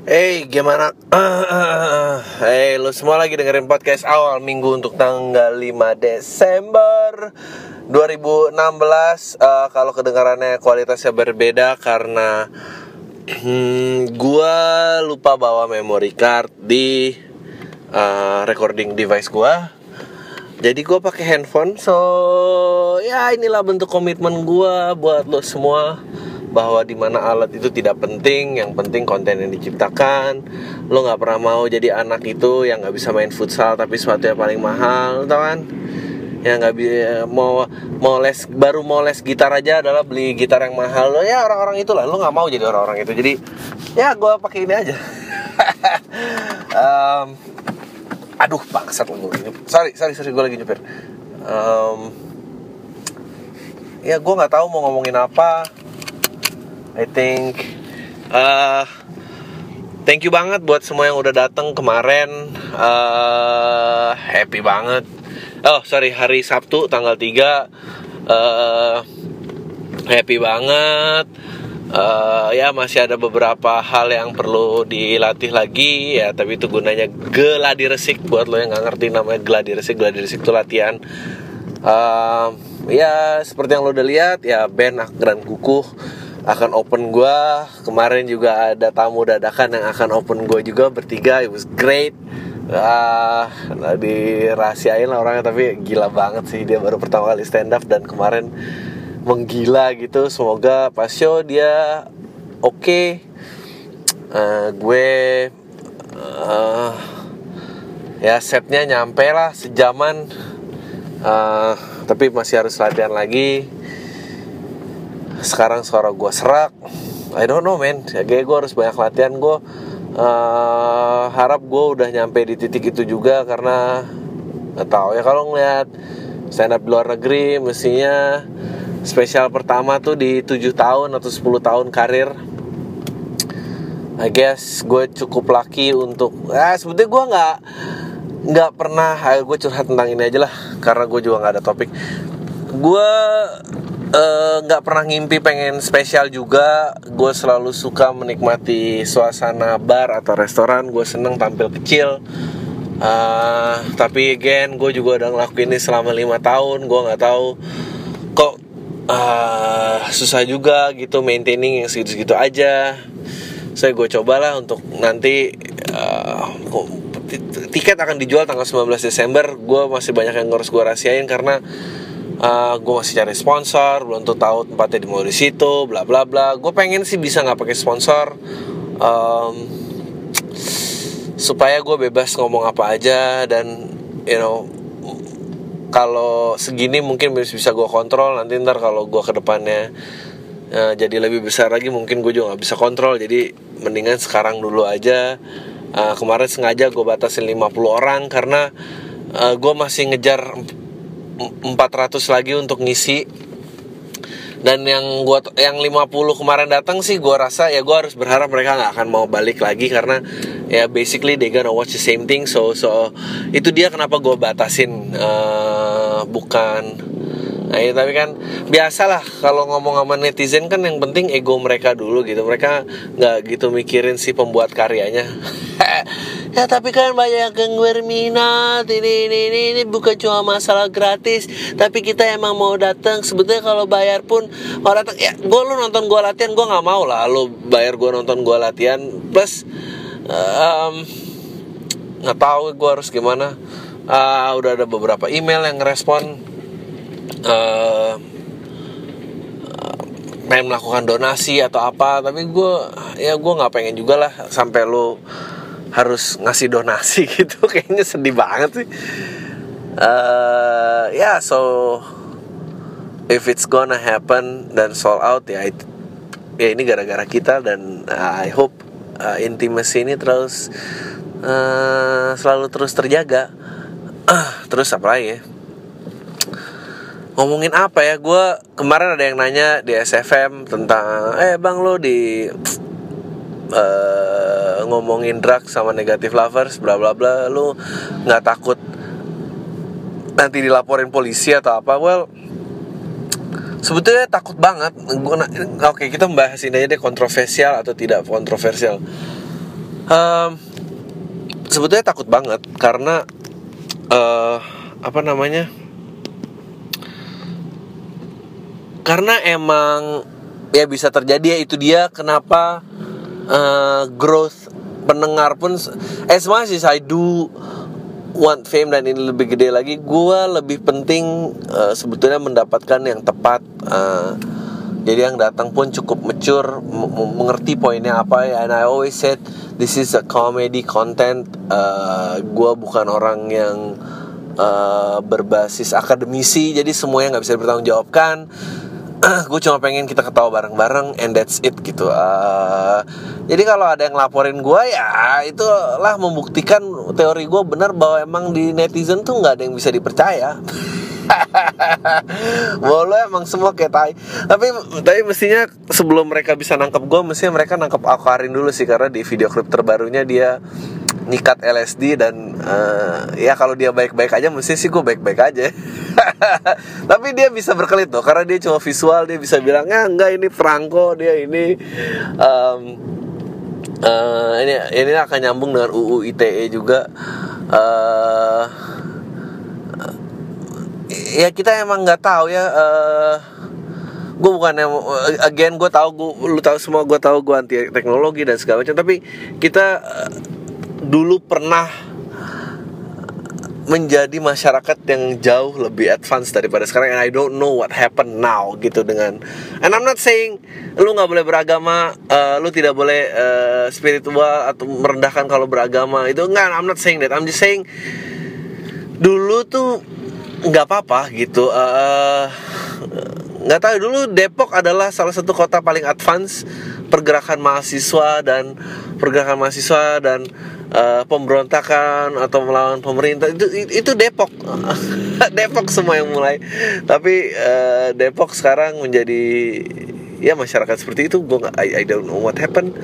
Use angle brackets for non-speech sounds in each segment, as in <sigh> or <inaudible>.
Hey, gimana? <clears throat> hey, lu semua lagi dengerin podcast awal minggu untuk tanggal 5 Desember 2016 uh, Kalau kedengarannya kualitasnya berbeda karena hmm, Gua lupa bawa memory card di uh, recording device gua. Jadi gue pakai handphone so ya inilah bentuk komitmen gue buat lo semua bahwa di mana alat itu tidak penting yang penting konten yang diciptakan. Lo nggak pernah mau jadi anak itu yang nggak bisa main futsal tapi sesuatu yang paling mahal tau kan? Yang nggak bisa mau mau les baru mau les gitar aja adalah beli gitar yang mahal. Lo ya orang-orang itulah lo nggak mau jadi orang-orang itu. Jadi ya gue pakai ini aja. <laughs> Um, aduh bangsat lo gue sorry sorry sorry gue lagi nyupir. Um, ya gue nggak tahu mau ngomongin apa I think uh, thank you banget buat semua yang udah datang kemarin. Uh, happy banget. Oh sorry hari Sabtu tanggal 3 uh, happy banget. Uh, ya masih ada beberapa hal yang perlu dilatih lagi. Ya tapi itu gunanya geladi resik. Buat lo yang nggak ngerti namanya geladi resik geladi resik itu latihan uh, ya seperti yang lo udah lihat ya band Akran Kukuh akan open gue kemarin juga ada tamu dadakan yang akan open gue juga bertiga. It was great. Uh, dirahasiain lah orangnya tapi gila banget sih. Dia baru pertama kali stand up dan kemarin menggila gitu. Semoga pas show dia oke. Okay. uh, gue uh, ya setnya nyampe lah sejaman. Uh, tapi masih harus latihan lagi sekarang suara gue serak. I don't know man. Ya gue harus banyak latihan. Gue uh, harap gue udah nyampe di titik itu juga karena nggak tahu. Ya kalau ngeliat stand up di luar negeri mestinya spesial pertama tuh di 7 tahun atau 10 tahun karir. I guess gue cukup laki untuk ah sebetulnya gue nggak nggak pernah gue curhat tentang ini aja lah karena gue juga nggak ada topik. Gue nggak uh, pernah ngimpi pengen spesial juga. Gue selalu suka menikmati suasana bar atau restoran. Gue seneng tampil kecil. Uh, tapi again gue juga udah ngelakuin ini selama lima tahun. Gue nggak tahu kok uh, susah juga gitu maintaining yang segitu-segitu aja. Saya so, gue cobalah untuk nanti uh, tiket akan dijual tanggal 19 Desember. Gue masih banyak yang harus gue rahasiain karena uh, gue masih cari sponsor belum tuh tahu tempatnya di mau di situ bla bla bla. Gue pengen sih bisa nggak pakai sponsor. Um, supaya gue bebas ngomong apa aja dan you know kalau segini mungkin bisa gue kontrol. Nanti ntar kalau gue ke depannya uh, jadi lebih besar lagi mungkin gue juga nggak bisa kontrol. Jadi mendingan sekarang dulu aja. Uh, kemarin sengaja gue batasin 50 orang karena uh, gue masih ngejar 400 lagi untuk ngisi dan yang gua yang 50 kemarin datang sih gua rasa ya gua harus berharap mereka nggak akan mau balik lagi karena ya basically they gonna watch the same thing so so itu dia kenapa gua batasin uh, bukan Nah, ya, tapi kan biasalah kalau ngomong sama netizen kan yang penting ego mereka dulu gitu. Mereka nggak gitu mikirin si pembuat karyanya. <laughs> ya tapi kan banyak yang berminat ini, ini ini ini bukan cuma masalah gratis tapi kita emang mau datang sebetulnya kalau bayar pun mau datang ya gue lu nonton gue latihan gue nggak mau lah lu bayar gue nonton gue latihan plus nggak um, tahu gue harus gimana. Uh, udah ada beberapa email yang respon uh, pengen melakukan donasi atau apa tapi gue ya gue nggak pengen juga lah sampai lo harus ngasih donasi <laughs> gitu. Kayaknya sedih banget sih. Uh, ya yeah, so if it's gonna happen dan sold out ya it, ya ini gara-gara kita dan uh, I hope uh, intimacy ini terus uh, selalu terus terjaga. Uh, <clears throat> terus apa lagi ya? Ngomongin apa ya? Gue kemarin ada yang nanya di SFM tentang eh bang lo di uh, <tsk> ngomongin drug sama negatif lovers bla bla bla lo nggak takut nanti dilaporin polisi atau apa? Well sebetulnya takut banget. Oke kita membahas ini aja deh kontroversial atau tidak kontroversial. Um, sebetulnya takut banget karena uh, apa namanya? Karena emang ya bisa terjadi ya itu dia kenapa uh, growth pendengar pun as much as I do want fame dan ini lebih gede lagi. Gue lebih penting uh, sebetulnya mendapatkan yang tepat uh, jadi yang datang pun cukup mature mengerti poinnya apa ya. And I always said this is a comedy content uh, gue bukan orang yang uh, berbasis akademisi jadi semuanya nggak bisa dipertanggungjawabkan <clears throat> gue cuma pengen kita ketawa bareng-bareng and that's it gitu. Uh, jadi kalau ada yang laporin gue ya itulah membuktikan teori gue benar bahwa emang di netizen tuh nggak ada yang bisa dipercaya. <laughs> Bolo emang semua kayak tai. Tapi tapi mestinya sebelum mereka bisa nangkep gue Mestinya mereka nangkep Akarin dulu sih Karena di video klip terbarunya dia nyikat LSD dan uh, ya kalau dia baik-baik aja mesti sih gue baik-baik aja. <laughs> Tapi dia bisa berkelit tuh karena dia cuma visual dia bisa bilang ya enggak ini Franco dia ini um, uh, ini ini akan nyambung dengan UU ITE juga. Uh, ya kita emang nggak tahu ya uh, gue bukan yang again gue tahu gue lu tahu semua gue tahu gue anti teknologi dan segala macam tapi kita dulu pernah menjadi masyarakat yang jauh lebih advance daripada sekarang and I don't know what happened now gitu dengan and I'm not saying lu nggak boleh beragama uh, lu tidak boleh uh, spiritual atau merendahkan kalau beragama itu enggak I'm not saying that I'm just saying dulu tuh nggak apa-apa gitu uh, nggak tahu dulu Depok adalah salah satu kota paling advance pergerakan mahasiswa dan pergerakan mahasiswa dan uh, pemberontakan atau melawan pemerintah itu itu Depok. <laughs> Depok semua yang mulai. Tapi uh, Depok sekarang menjadi ya masyarakat seperti itu. Gue nggak I, I don't know what happened.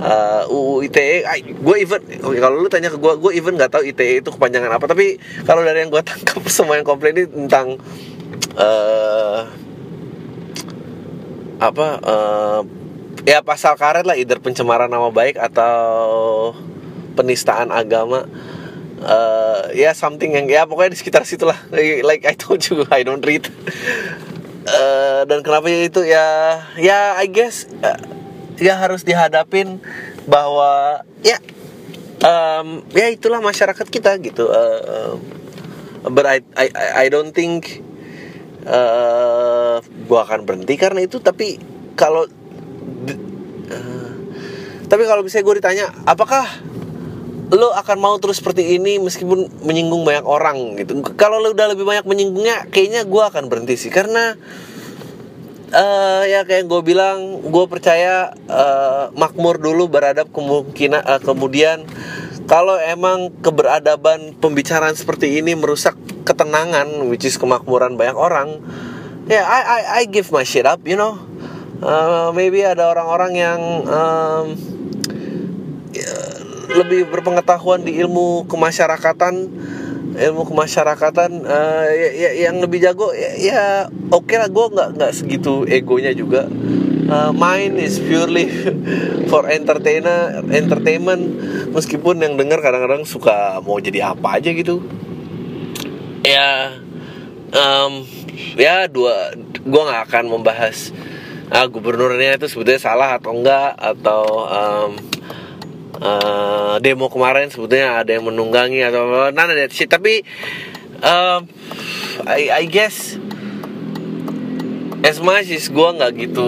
Uh, UU ITE gue even kalau lu tanya ke gue gue even nggak tahu ITE itu kepanjangan apa. Tapi kalau dari yang gue <laughs> tangkap semua yang komplain ini tentang uh, apa uh, ya pasal karet lah either pencemaran nama baik atau penistaan agama uh, ya yeah, something yang ya pokoknya di sekitar situlah. Like I told you I don't read. Uh, dan kenapa itu? Ya ya I guess uh, ya harus dihadapin bahwa ya um, ya itulah masyarakat kita gitu. Uh, but I I I don't think uh, gua akan berhenti karena itu. Tapi kalau tapi kalau bisa gue ditanya apakah lo akan mau terus seperti ini meskipun menyinggung banyak orang gitu. Kalau lo udah lebih banyak menyinggungnya kayaknya gue akan berhenti sih. Karena uh, ya kayak gue bilang gue percaya uh, makmur dulu beradab kemungkinan uh, kemudian kalau emang keberadaban pembicaraan seperti ini merusak ketenangan which is kemakmuran banyak orang ya yeah, I I I give my shit up you know. Uh, maybe ada orang-orang yang um, lebih berpengetahuan di ilmu kemasyarakatan ilmu kemasyarakatan uh, ya, ya, yang lebih jago ya, ya oke okay lah gue nggak nggak segitu egonya juga. Uh, mine is purely <laughs> for entertainer entertainment. Meskipun yang dengar kadang-kadang suka mau jadi apa aja gitu. Ya um, ya dua gue nggak akan membahas ah, gubernurnya itu sebetulnya salah atau enggak atau um, uh, demo kemarin sebetulnya ada yang menunggangi atau nana that shit tapi uh, I, I guess as much as gue nggak gitu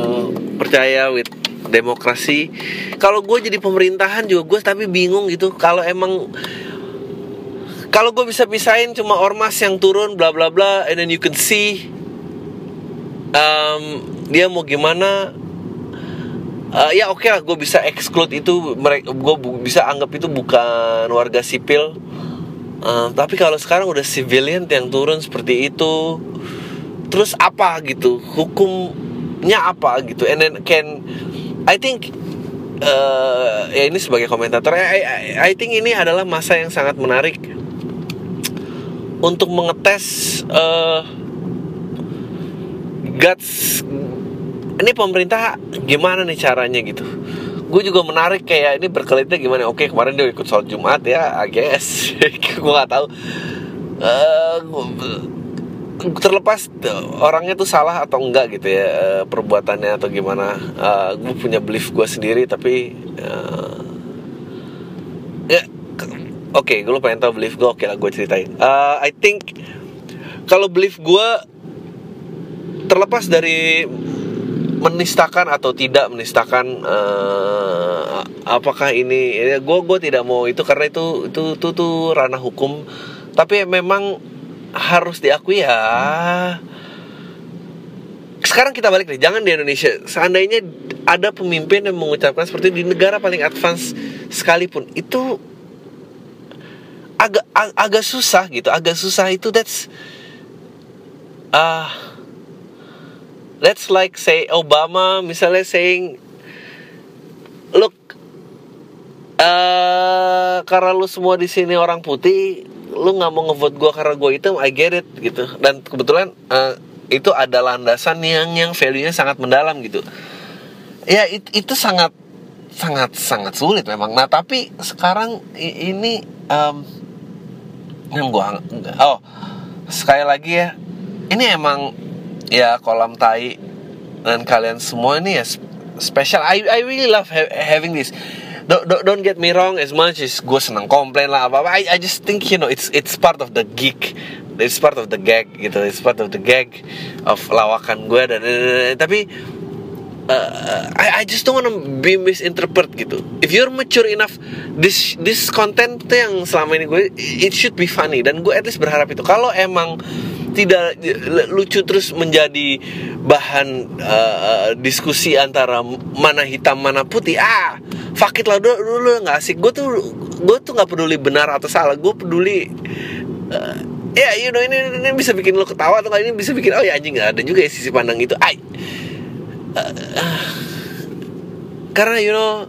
percaya with demokrasi kalau gue jadi pemerintahan juga gue tapi bingung gitu. Kalau emang kalau gue bisa pisahin cuma ormas yang turun bla bla bla and then you can see um, dia mau gimana uh, ya oke okay gue bisa exclude itu mereka gue bisa anggap itu bukan warga sipil. Uh, tapi kalau sekarang udah civilian yang turun seperti itu terus apa gitu? Hukumnya apa gitu? And then can I think uh, ya ini sebagai komentator I, I, I think ini adalah masa yang sangat menarik untuk mengetes uh, guts ini pemerintah gimana nih caranya gitu? Gue juga menarik kayak ini berkelitnya gimana? Oke kemarin dia ikut sholat jumat ya I guess. <laughs> Gue nggak tahu. Uh, terlepas orangnya tuh salah atau enggak gitu ya uh, perbuatannya atau gimana. Uh, gue punya belief gue sendiri tapi uh, ya oke okay, gue pengen tahu belief gue oke lah gue ceritain. Uh, I think kalau belief gue terlepas dari menistakan atau tidak menistakan uh, apakah ini ya gue gue tidak mau itu karena itu itu itu tuh ranah hukum. Tapi memang harus diakui ya. Sekarang kita balik nih jangan di Indonesia. Seandainya ada pemimpin yang mengucapkan seperti di negara paling advance sekalipun itu agak ag agak susah gitu agak susah itu that's uh, let's like say Obama misalnya saying look uh, karena lu semua di sini orang putih lu nggak mau ngevote gue karena gue itu I get it gitu. Dan kebetulan uh, itu ada landasan yang yang value-nya sangat mendalam gitu. Ya it, itu sangat sangat sangat sulit memang. Nah tapi sekarang ini um, yang gua oh sekali lagi ya ini emang ya kolam tai dan kalian semua ini ya special. I I really love ha having this. Don't, don't, don't get me wrong as much as gue senang komplain lah apa apa I, I just think you know it's it's part of the geek it's part of the gag gitu. It's part of the gag of lawakan gue dan, dan, dan, dan tapi uh, I, I just don't wanna be misinterpret gitu. If you're mature enough, this this content tuh yang selama ini gue, it should be funny. Dan gue at least berharap itu. Kalau emang tidak lucu terus menjadi bahan uh, diskusi antara mana hitam mana putih ah fakit lah dulu dulu nggak asik. Gue tuh gue tuh nggak peduli benar atau salah. Gue peduli uh, ya you know ini, ini bisa bikin lo ketawa atau ini bisa bikin oh ya anjing ada juga ya sisi pandang itu. Ay uh, uh, karena you know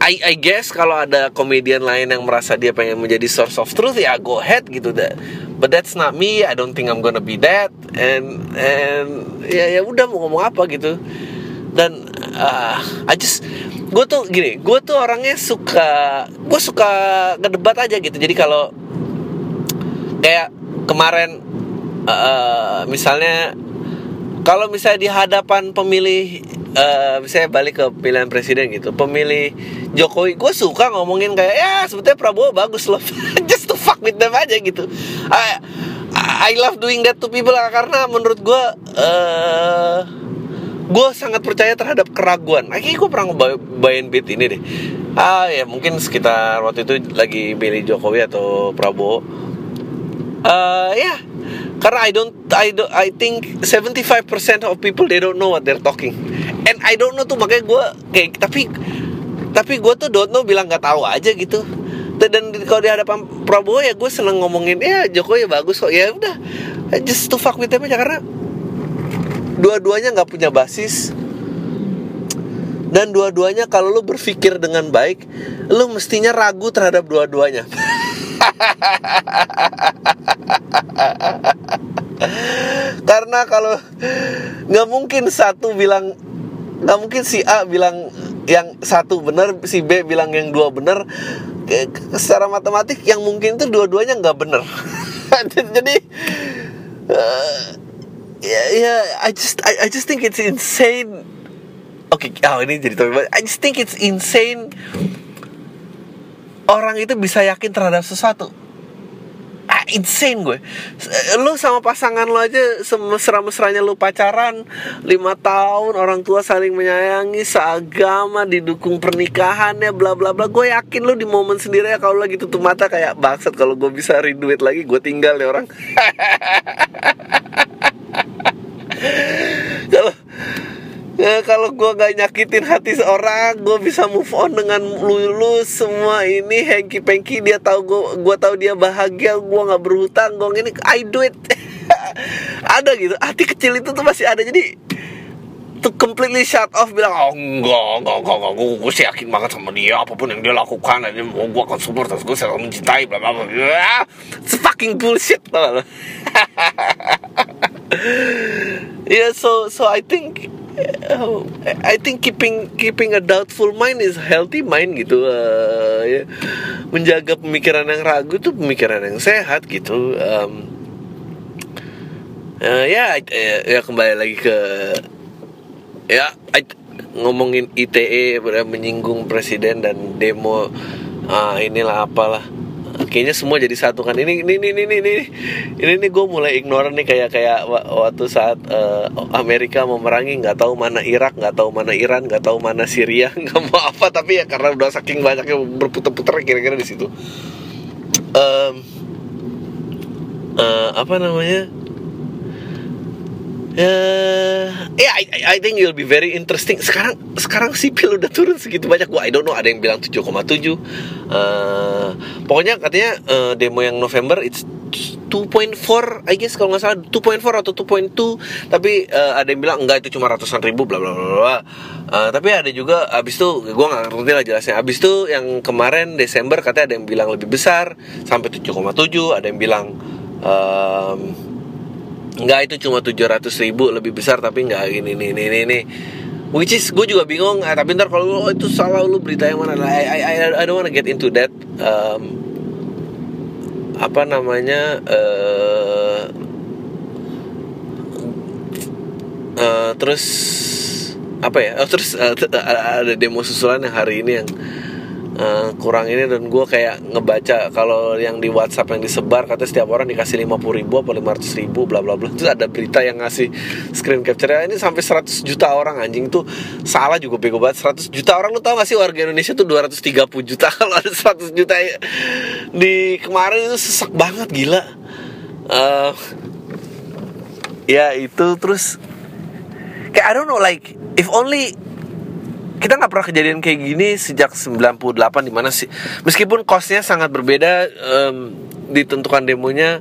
I, I guess kalau ada komedian lain yang merasa dia pengen menjadi source of truth ya go ahead gitu deh but that's not me. I don't think I'm gonna be that. And and ya ya udah mau ngomong apa gitu. Dan uh, I just gue tuh gini gue tuh orangnya suka gue suka ngedebat aja gitu. Jadi kalau kayak kemarin uh, misalnya kalau misalnya di hadapan pemilih uh, misalnya balik ke pilihan presiden gitu pemilih Jokowi gue suka ngomongin kayak ya sebetulnya Prabowo bagus loh. <laughs> Just to fuck with them aja gitu. I, I love doing that to people karena menurut gue uh, gue sangat percaya terhadap keraguan. Akhirnya gue pernah ngebayin beat ini deh. Ah ya mungkin sekitar waktu itu lagi milih Jokowi atau Prabowo. Uh, ya. Karena I don't I don't I think 75% of people they don't know what they're talking. And I don't know tuh makanya gue kayak tapi tapi gue tuh don't know bilang nggak tahu aja gitu. Dan kalau di hadapan Prabowo ya gue seneng ngomongin ya Jokowi ya bagus kok. Ya udah just to fuck with them aja karena dua-duanya nggak punya basis. Dan dua-duanya kalau lu berpikir dengan baik lu mestinya ragu terhadap dua-duanya <laughs> <laughs> karena kalau nggak mungkin satu bilang nggak mungkin si A bilang yang satu benar si B bilang yang dua benar secara matematik yang mungkin itu dua-duanya nggak benar <laughs> jadi uh, ya ya I just I, I just think it's insane. Oke okay, oh ini jadi topik I just think it's insane orang itu bisa yakin terhadap sesuatu. Insane gue. Lu sama pasangan lo aja mesra-mesranya lu pacaran lima tahun orang tua saling menyayangi seagama didukung pernikahannya bla bla bla. Gue yakin lu di momen sendiri ya kalau lagi tutup mata kayak bangsat kalau gue bisa reduit lagi gue tinggal nih orang. <laughs> Kalau ya kalau gue gak nyakitin hati seorang gue bisa move on dengan lulus semua ini hengki pengki dia tahu gue gue tahu dia bahagia gue nggak berhutang gue ini I do it. <laughs> Ada gitu. Hati kecil itu tuh masih ada. Jadi tuh completely shut off bilang oh enggak enggak enggak, enggak. gue, gue sih yakin banget sama dia. Apa pun yang dia lakukan dan mau gue akan support terus gue selalu mencintai bla bla bla. It's fucking bullshit ya <laughs> yeah, so so I think I think keeping keeping a doubtful mind is healthy mind gitu uh, ya. menjaga pemikiran yang ragu itu pemikiran yang sehat gitu um, uh, ya uh, ya kembali lagi ke ya I, ngomongin ITE menyinggung presiden dan demo uh, inilah apalah kayaknya semua jadi satu kan ini ini ini ini ini ini, ini gue mulai ignore nih kayak kayak waktu saat uh, Amerika memerangi nggak tahu mana Irak nggak tahu mana Iran nggak tahu mana Syria <laughs> nggak mau apa tapi ya karena udah saking banyaknya berputar-putar kira-kira di situ. Um, uh, apa namanya ya yeah, I, I think you'll be very interesting. Sekarang sekarang sipil udah turun segitu banyak. Gua I don't know ada yang bilang 7,7 uh, pokoknya katanya uh, demo yang November it's 2.4 I guess kalau nggak salah. 2.4 atau 2.2 tapi uh, ada yang bilang enggak itu cuma ratusan ribu bla bla bla uh, tapi ada juga abis itu gue nggak ngerti lah jelasnya. Abis itu yang kemarin Desember katanya ada yang bilang lebih besar sampai 7,7 ada yang bilang um, Enggak itu cuma 700 ribu lebih besar tapi enggak ini ini ini ini Which is gue juga bingung ah, Tapi ntar kalau oh, itu salah lu berita yang mana? I, I, I, I don't wanna get into that um, Apa namanya uh, uh, Terus Apa ya oh, Terus uh, ada demo susulan yang hari ini yang Uh, kurang ini dan gue kayak ngebaca kalau yang di WhatsApp yang disebar katanya setiap orang dikasih 50 ribu apa 500 ribu bla bla bla. Terus ada berita yang ngasih screen capture ini sampai 100 juta orang anjing. Tuh salah juga bego banget. 100 juta orang lu tau gak sih warga Indonesia tuh 230 juta? <laughs> Kalau ada 100 juta ya, di kemarin itu sesak banget gila. Uh, ya itu terus kayak I don't know like if only kita nggak pernah kejadian kayak gini sejak 98 di mana sih meskipun costnya sangat berbeda um, ditentukan demonya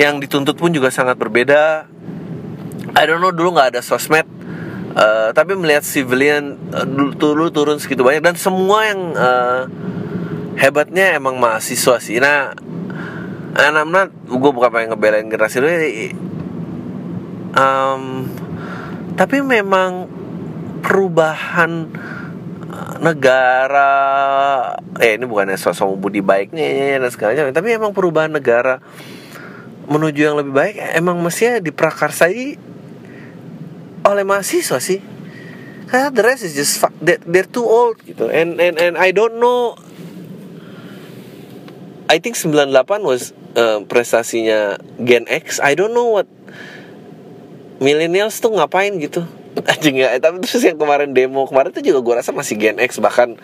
yang dituntut pun juga sangat berbeda. I don't know dulu nggak ada sosmed uh, tapi melihat civilian uh, dulu turun segitu banyak. Dan semua yang uh, hebatnya emang mahasiswa sih. Nah anak-anak gue bukan pengen ngebelain generasi dulu um, tapi memang perubahan eh, negara. Eh ini bukannya sosok budi baik nih dan segalanya tapi emang perubahan negara menuju yang lebih baik emang mestinya diprakarsai oleh mahasiswa sih. Karena the rest is just fuck, they're, they're too old gitu. And and and I don't know. I think 98 was uh, prestasinya Gen X. I don't know what millennials tuh ngapain gitu <laughs> anjing ya. Tapi terus yang kemarin demo kemarin tuh juga gue rasa masih Gen X bahkan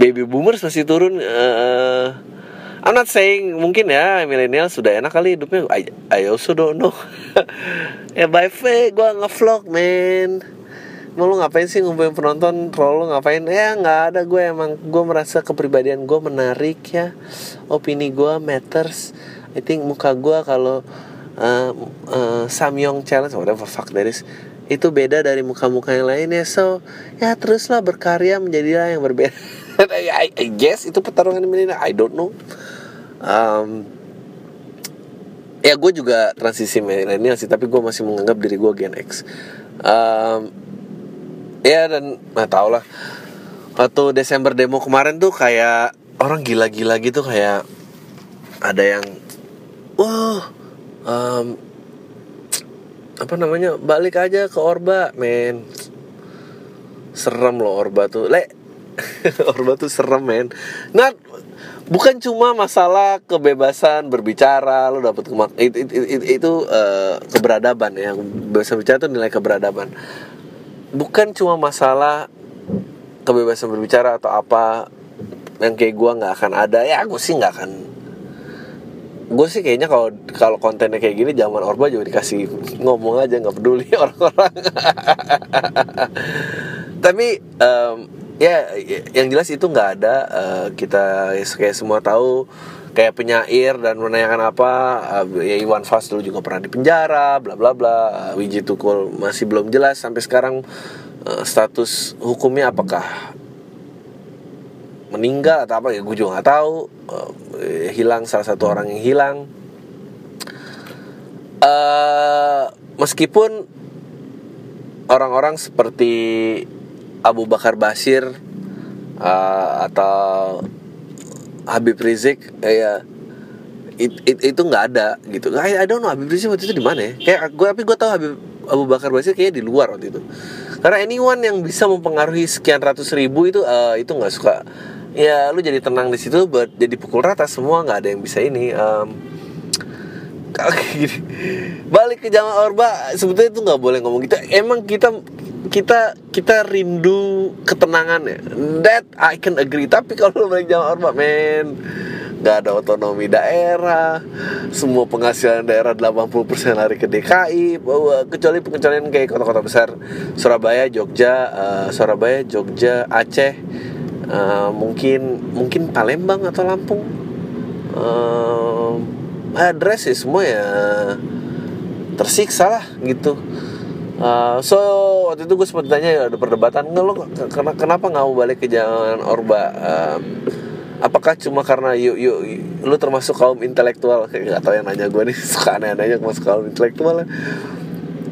baby boomers masih turun uh, I'm not saying mungkin ya milenial sudah enak kali hidupnya. I, I also don't know. <laughs> Ya by faith gue ngevlog man mau lu ngapain sih ngumpulin penonton? Troll lu ngapain? Ya nggak ada. Gue emang gue merasa kepribadian gue menarik ya. Opini gue matters. I think muka gue kalau uh, uh, Samyong challenge whatever fuck that is itu beda dari muka-muka yang lainnya so ya teruslah berkarya menjadilah yang berbeda. <laughs> I, I guess itu pertarungan milenial I don't know. Um, ya gue juga transisi milenial sih tapi gue masih menganggap diri gue Gen X. Um, ya dan nggak tau lah. Waktu Desember demo kemarin tuh kayak orang gila-gila gitu kayak ada yang wah um, apa namanya balik aja ke Orba men. Serem loh Orba tuh. Le <laughs> Orba tuh serem men. Nah bukan cuma masalah kebebasan berbicara lo dapet kemak itu itu, itu, itu uh, keberadaban ya. Kebebasan bicara itu nilai keberadaban. Bukan cuma masalah kebebasan berbicara atau apa yang kayak gue nggak akan ada. Ya aku sih nggak akan gue sih kayaknya kalau kalau kontennya kayak gini zaman orba juga dikasih ngomong aja nggak peduli <laughs> orang-orang. Tapi um, ya yang jelas itu nggak ada uh, kita kayak semua tahu kayak penyair dan menanyakan apa uh, ya Iwan Fals dulu juga pernah dipenjara bla bla bla uh, Wiji Tukul masih belum jelas sampai sekarang uh, status hukumnya apakah meninggal atau apa ya gue juga nggak tahu. Uh, hilang salah satu orang yang hilang. Uh, meskipun orang-orang seperti Abu Bakar Basir uh, atau Habib Rizik ya it, it, itu nggak ada gitu. I, I don't know Habib Rizik waktu itu di mana ya? Kayak gue tapi gue tahu Habib Abu Bakar Basir kayaknya di luar waktu itu. Karena anyone yang bisa mempengaruhi sekian ratus ribu itu uh, itu nggak suka ya lu jadi tenang di situ buat jadi pukul rata semua nggak ada yang bisa ini um, gini. Balik ke zaman orba sebetulnya itu nggak boleh ngomong kita emang kita kita kita rindu ketenangan ya. That I can agree tapi kalau balik zaman orba men nggak ada otonomi daerah semua penghasilan daerah 80% lari ke DKI kecuali pengecualian kayak kota-kota besar Surabaya Jogja uh, Surabaya Jogja Aceh uh, mungkin mungkin Palembang atau Lampung. Uh, address sih semua ya tersiksa lah gitu. Uh, so waktu itu gue sempat tanya ya ada perdebatan nggak lo kenapa nggak mau balik ke jalan orba? Uh, apakah cuma karena yuk yuk lu termasuk kaum intelektual? <laughs> Kayak gak tau yang nanya gue nih suka aneh-anehnya masuk kaum intelektual ya.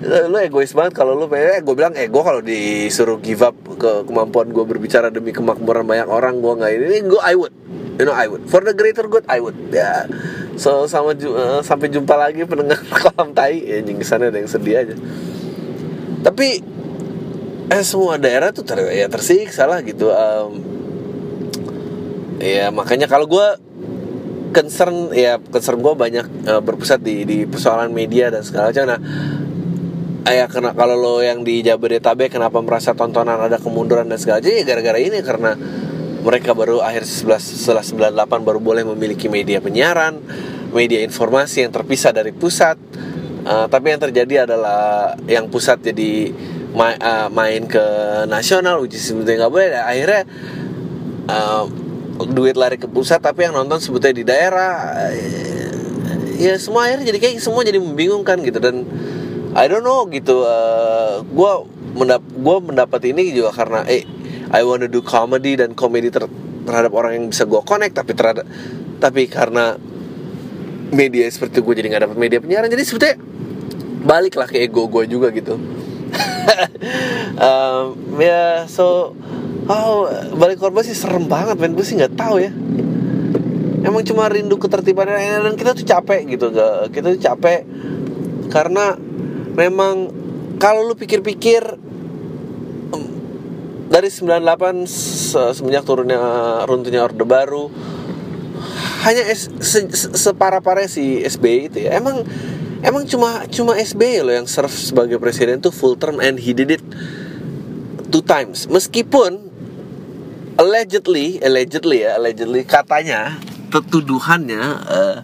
Lu egois banget kalau lu eh gue bilang ego kalau disuruh give up ke kemampuan gue berbicara demi kemakmuran banyak orang gue nggak ini gue I would. You know I would. For the greater good I would. Ya. So sama uh, sampai jumpa lagi pendengar <laughs> kolam tai. Ya nying sana ada yang sedih aja. Tapi eh semua daerah tuh ter ya tersiksa lah gitu um, ya makanya kalau gue concern ya concern gue banyak uh, berpusat di di persoalan media dan segala macam. Nah ya kena kalau lo yang di Jabodetabek kenapa merasa tontonan ada kemunduran dan segala ya gara-gara ini karena mereka baru akhir 11 setelah 98 baru boleh memiliki media penyiaran media informasi yang terpisah dari pusat. Uh, tapi yang terjadi adalah yang pusat jadi ma uh, main ke nasional uji sebetulnya nggak boleh. Akhirnya uh, duit lari ke pusat tapi yang nonton sebetulnya di daerah ya semua akhirnya jadi kayak semua jadi membingungkan gitu. Dan I don't know gitu uh, gue mendap gue mendapat ini juga karena eh I wanna do comedy dan komedi ter terhadap orang yang bisa gue connect tapi terhadap tapi karena media seperti gue jadi nggak dapat media penyiaran. Jadi sebetulnya balik lah ke ego gue juga gitu. <laughs> Um, ya yeah, so oh balik korban sih serem banget men. Gue sih nggak tahu ya. Emang cuma rindu ketertiban dan kita tuh capek gitu. Gak kita tuh capek karena memang kalau lu pikir-pikir dari 98 semenjak turunnya runtuhnya orde baru hanya es, se, se, separah-parah si SBY itu ya. Emang emang cuma cuma SBY loh yang serve sebagai presiden tuh full term and he did it two times. Meskipun allegedly allegedly ya allegedly katanya tuduhannya uh,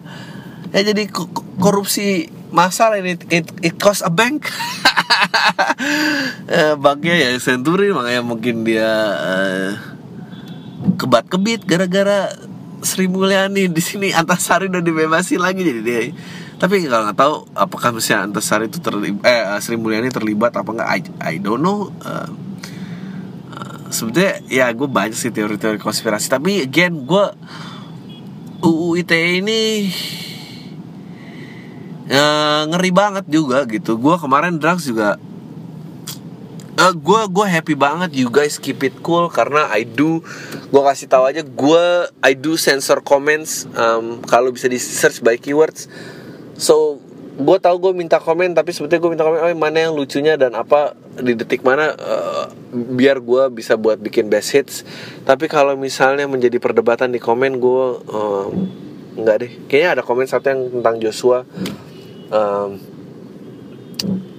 ya jadi korupsi masal ini? It, it cost a bank. Uh, <laughs> banknya ya Century makanya mungkin dia uh, kebat kebit gara-gara Sri Mulyani di sini. Antasari udah dibebasi lagi jadi dia. Tapi kalau nggak tahu apakah misalnya Antasari itu terlibat eh Sri Mulyani terlibat apa enggak I, I don't know. Uh, sebetulnya ya gue banyak sih teori-teori konspirasi. Tapi again gue UU ITE ini uh, ngeri banget juga gitu. Gue kemarin drugs juga uh, eh, gue gue happy banget. You guys keep it cool karena I do gue kasih tahu aja gue I do sensor comments um, kalau bisa di search by keywords. So gue tau gue minta komen tapi sebetulnya gue minta komen oh mana yang lucunya dan apa di detik mana? Uh, biar gue bisa buat bikin best hits. Tapi kalau misalnya menjadi perdebatan di komen gue uh, nggak deh. Kayaknya ada komen satu yang tentang Joshua um,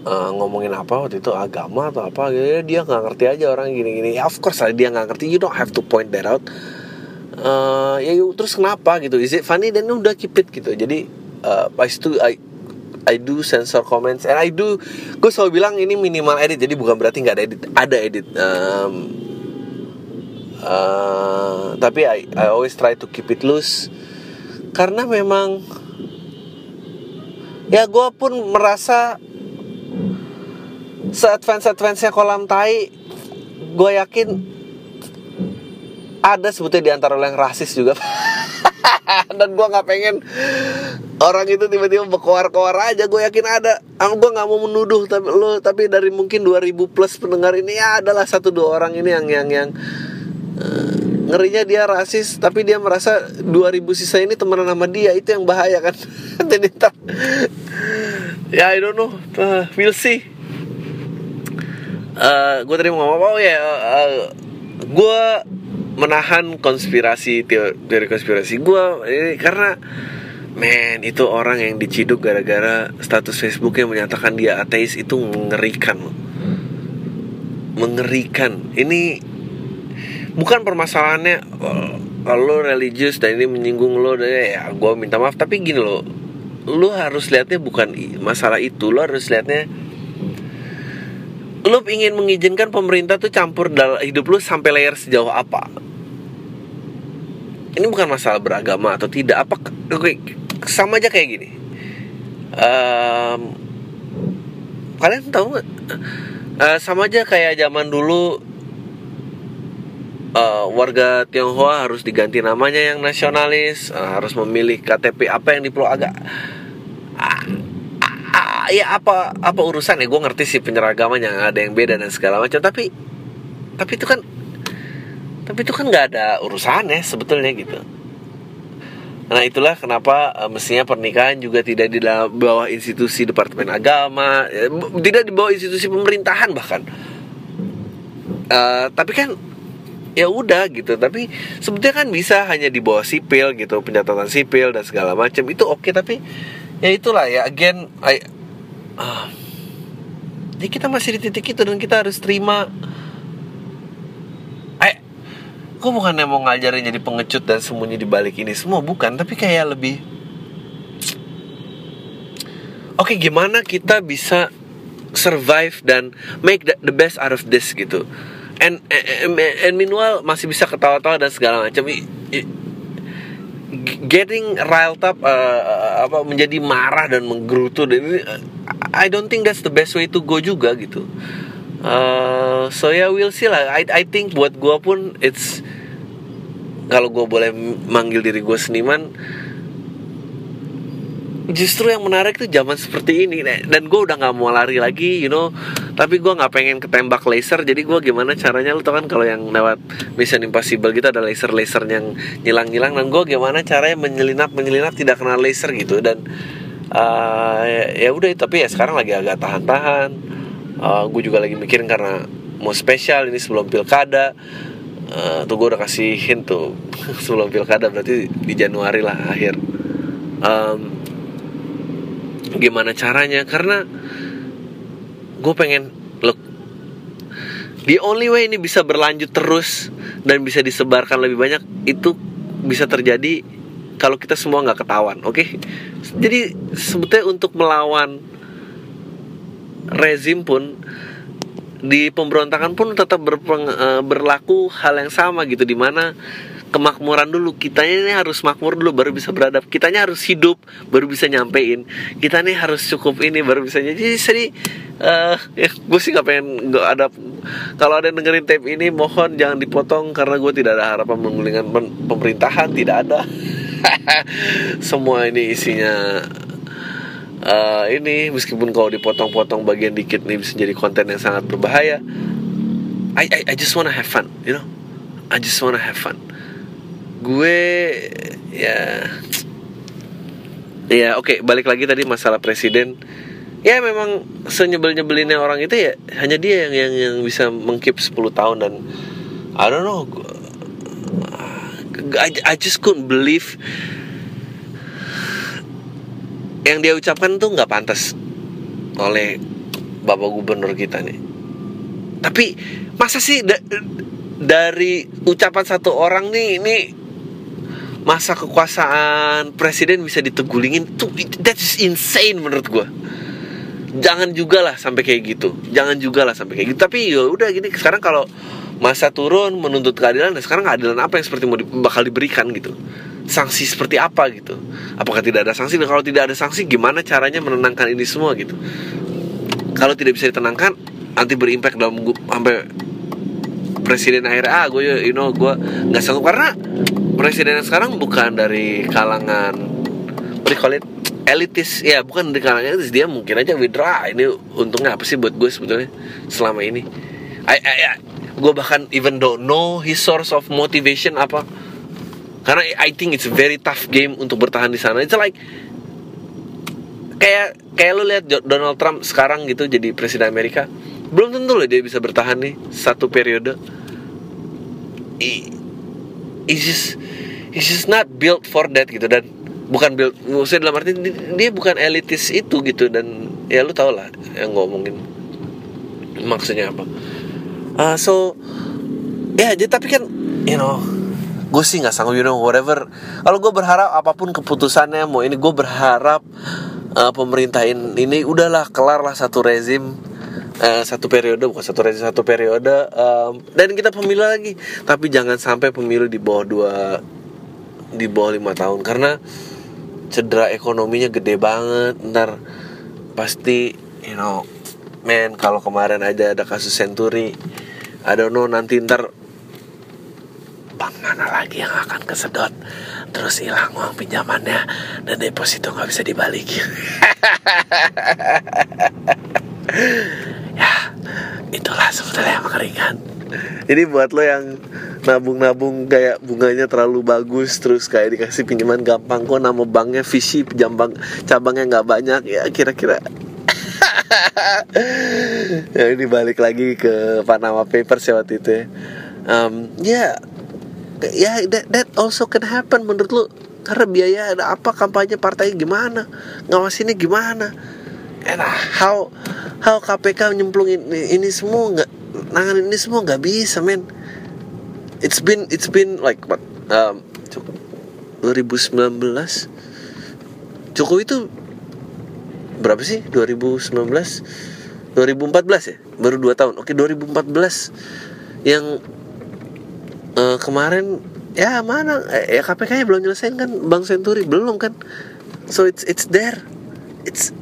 uh, ngomongin apa waktu itu? Agama atau apa? Gitu. Dia nggak ngerti aja orang gini-gini. Ya of course lah dia nggak ngerti. You don't have to point that out. Uh, ya terus kenapa gitu? Is it funny? Dan udah keep it gitu. Jadi uh, pas itu I, I do censor comments. And I do gue selalu bilang ini minimal edit. Jadi bukan berarti nggak ada edit. Ada edit. Um, uh, tapi I, I always try to keep it loose. Karena memang ya gue pun merasa se-advance advance kolam tai gue yakin ada sebetulnya di antara yang rasis juga. <laughs> Dan gue nggak pengen orang itu tiba-tiba berkoar-koar aja. Gue yakin ada. Gue nggak mau menuduh tapi lo tapi dari mungkin 2000 plus pendengar ini ya adalah satu dua orang ini yang yang yang uh, ngerinya dia rasis tapi dia merasa 2000 sisa ini temenan sama dia itu yang bahaya kan? <laughs> Jadi ya I don't know. Uh, we'll see. Uh, gue tadi mau ngomong oh ya uh, gue menahan konspirasi teori konspirasi gue ini karena men itu orang yang diciduk gara-gara status Facebooknya menyatakan dia ateis itu mengerikan mengerikan. Ini bukan permasalahannya uh, lo religius dan ini menyinggung lo ya gue minta maaf. Tapi gini lo lo harus lihatnya bukan masalah itu. Lo harus lihatnya lu ingin mengizinkan pemerintah tuh campur dalam hidup lu sampai layer sejauh apa? Ini bukan masalah beragama atau tidak. Apa oke sama aja kayak gini. Um, kalian tahu nggak? Uh, sama aja kayak zaman dulu uh, warga Tionghoa harus diganti namanya yang nasionalis uh, harus memilih KTP apa yang di Pulau Agak ya apa apa urusan ya? Gue ngerti sih penyeragaman yang ada yang beda dan segala macam. Tapi tapi itu kan tapi itu kan nggak ada urusannya sebetulnya gitu. Nah itulah kenapa uh, mestinya pernikahan juga tidak di bawah institusi departemen agama, ya, tidak di bawah institusi pemerintahan bahkan. Uh, tapi kan ya udah gitu. Tapi sebetulnya kan bisa hanya di bawah sipil gitu, pencatatan sipil dan segala macam itu oke. Okay, tapi ya itulah ya again I, uh, ya kita masih di titik itu dan kita harus terima eh gue bukannya mau ngajarin jadi pengecut dan sembunyi di balik ini semua bukan tapi kayak lebih oke okay, gimana kita bisa survive dan make the best out of this gitu and, and and meanwhile masih bisa ketawa-tawa dan segala macam getting riled up uh, apa menjadi marah dan menggerutu dan ini I don't think that's the best way to go juga gitu. Uh, so yeah, we'll see lah. I I think buat gue pun it's kalau gue boleh manggil diri gue seniman justru yang menarik tuh zaman seperti ini dan gue udah nggak mau lari lagi you know. Tapi gue nggak pengen ketembak laser jadi gue gimana caranya? Lu tau kan kalau yang lewat Mission Impossible gitu ada laser laser yang nyilang nyilang dan gue gimana caranya menyelinap menyelinap tidak kena laser gitu. Dan uh, ya, udah tapi ya sekarang lagi agak tahan-tahan. Uh, gue juga lagi mikirin karena mau spesial ini sebelum pilkada. Uh, tuh gue udah kasih hint tuh <laughs> sebelum pilkada berarti di Januari lah akhir. Um, gimana caranya karena gue pengen look the only way ini bisa berlanjut terus dan bisa disebarkan lebih banyak itu bisa terjadi kalau kita semua nggak ketahuan oke okay? jadi sebetulnya untuk melawan rezim pun di pemberontakan pun tetap berpeng, uh, berlaku hal yang sama gitu di mana kemakmuran dulu. Kitanya ini harus makmur dulu baru bisa beradab. Kitanya harus hidup baru bisa nyampein. Kita nih harus cukup ini baru bisa jadi seri uh, ya gue sih nggak pengen gak ada kalau ada yang dengerin tape ini mohon jangan dipotong karena gue tidak ada harapan menggulingkan pemerintahan tidak ada. <laughs> Semua ini isinya uh, ini. Meskipun kalau dipotong-potong bagian dikit nih bisa jadi konten yang sangat berbahaya. I I, I just wanna have fun you know? I just wanna have fun gue ya ya oke okay, balik lagi tadi masalah presiden. Ya memang senyebel nyebelinnya orang itu ya hanya dia yang yang yang bisa mengkip 10 tahun dan I don't know I, I just couldn't believe yang dia ucapkan tuh nggak pantas oleh bapak gubernur kita nih. Tapi masa sih da dari ucapan satu orang nih ini masa kekuasaan presiden bisa ditegulingin tuh that's insane menurut gue jangan juga lah sampai kayak gitu. Jangan juga lah sampai kayak gitu. Tapi ya udah gini sekarang kalau masa turun menuntut keadilan dan sekarang keadilan apa yang seperti mau di, bakal diberikan gitu? Sanksi seperti apa gitu? Apakah tidak ada sanksi? Dan kalau tidak ada sanksi gimana caranya menenangkan ini semua gitu? Kalau tidak bisa ditenangkan nanti berimpact dalam sampai presiden akhirnya ah gue you know gue nggak sanggup. Karena presiden yang sekarang bukan dari kalangan what elitis. Ya bukan dari kalangan elitis dia mungkin aja withdraw ini untungnya apa sih buat gue sebetulnya selama ini? I, I, I, gue bahkan even don't know his source of motivation apa. Karena I think it's a very tough game untuk bertahan di sana. It's like kayak kayak lu lihat Donald Trump sekarang gitu jadi presiden Amerika belum tentu loh dia bisa bertahan nih satu periode. He's just he's just not built for that gitu dan bukan build maksudnya dalam arti dia bukan elitis itu gitu dan ya lu tau lah yang ngomongin maksudnya apa. Uh, so ya jadi tapi kan you know gue sih nggak sanggup you know whatever. Kalau gue berharap apa pun keputusannya mau ini gue berharap uh, pemerintah ini udahlah kelar lah satu rezim uh, satu periode bukan satu rezim satu periode um, dan kita pemilu lagi. Tapi jangan sampai pemilu di bawah dua di bawah lima tahun karena cedera ekonominya gede banget. Ntar pasti you know men kalau kemarin aja ada kasus Century I don't know nanti ntar bank mana lagi yang akan kesedot. Terus hilang uang pinjamannya dan deposito nggak bisa dibalik <laughs> sebetulnya yang mengeringan jadi buat lo yang nabung-nabung kayak bunganya terlalu bagus terus kayak dikasih pinjaman gampang. Kok nama banknya visi jambang cabangnya nggak banyak? Ya kira-kira. <laughs> Ya ini balik lagi ke Panama Papers ya waktu itu ya. Um, ya yeah, ya that, that also can happen menurut lo. Karena biaya ada apa kampanye partai gimana? Ngawasinnya gimana and how how KPK nyemplung ini, ini semua nggak nangan ini semua nggak bisa men. It's been it's been like what um, 2019 Jokowi itu berapa sih? 2019 2014 ya? Baru 2 tahun. Oke 2014 yang uh, kemarin ya mana eh, ya KPK nya belum nyelesain kan Bang Senturi belum kan? So it's it's there. It's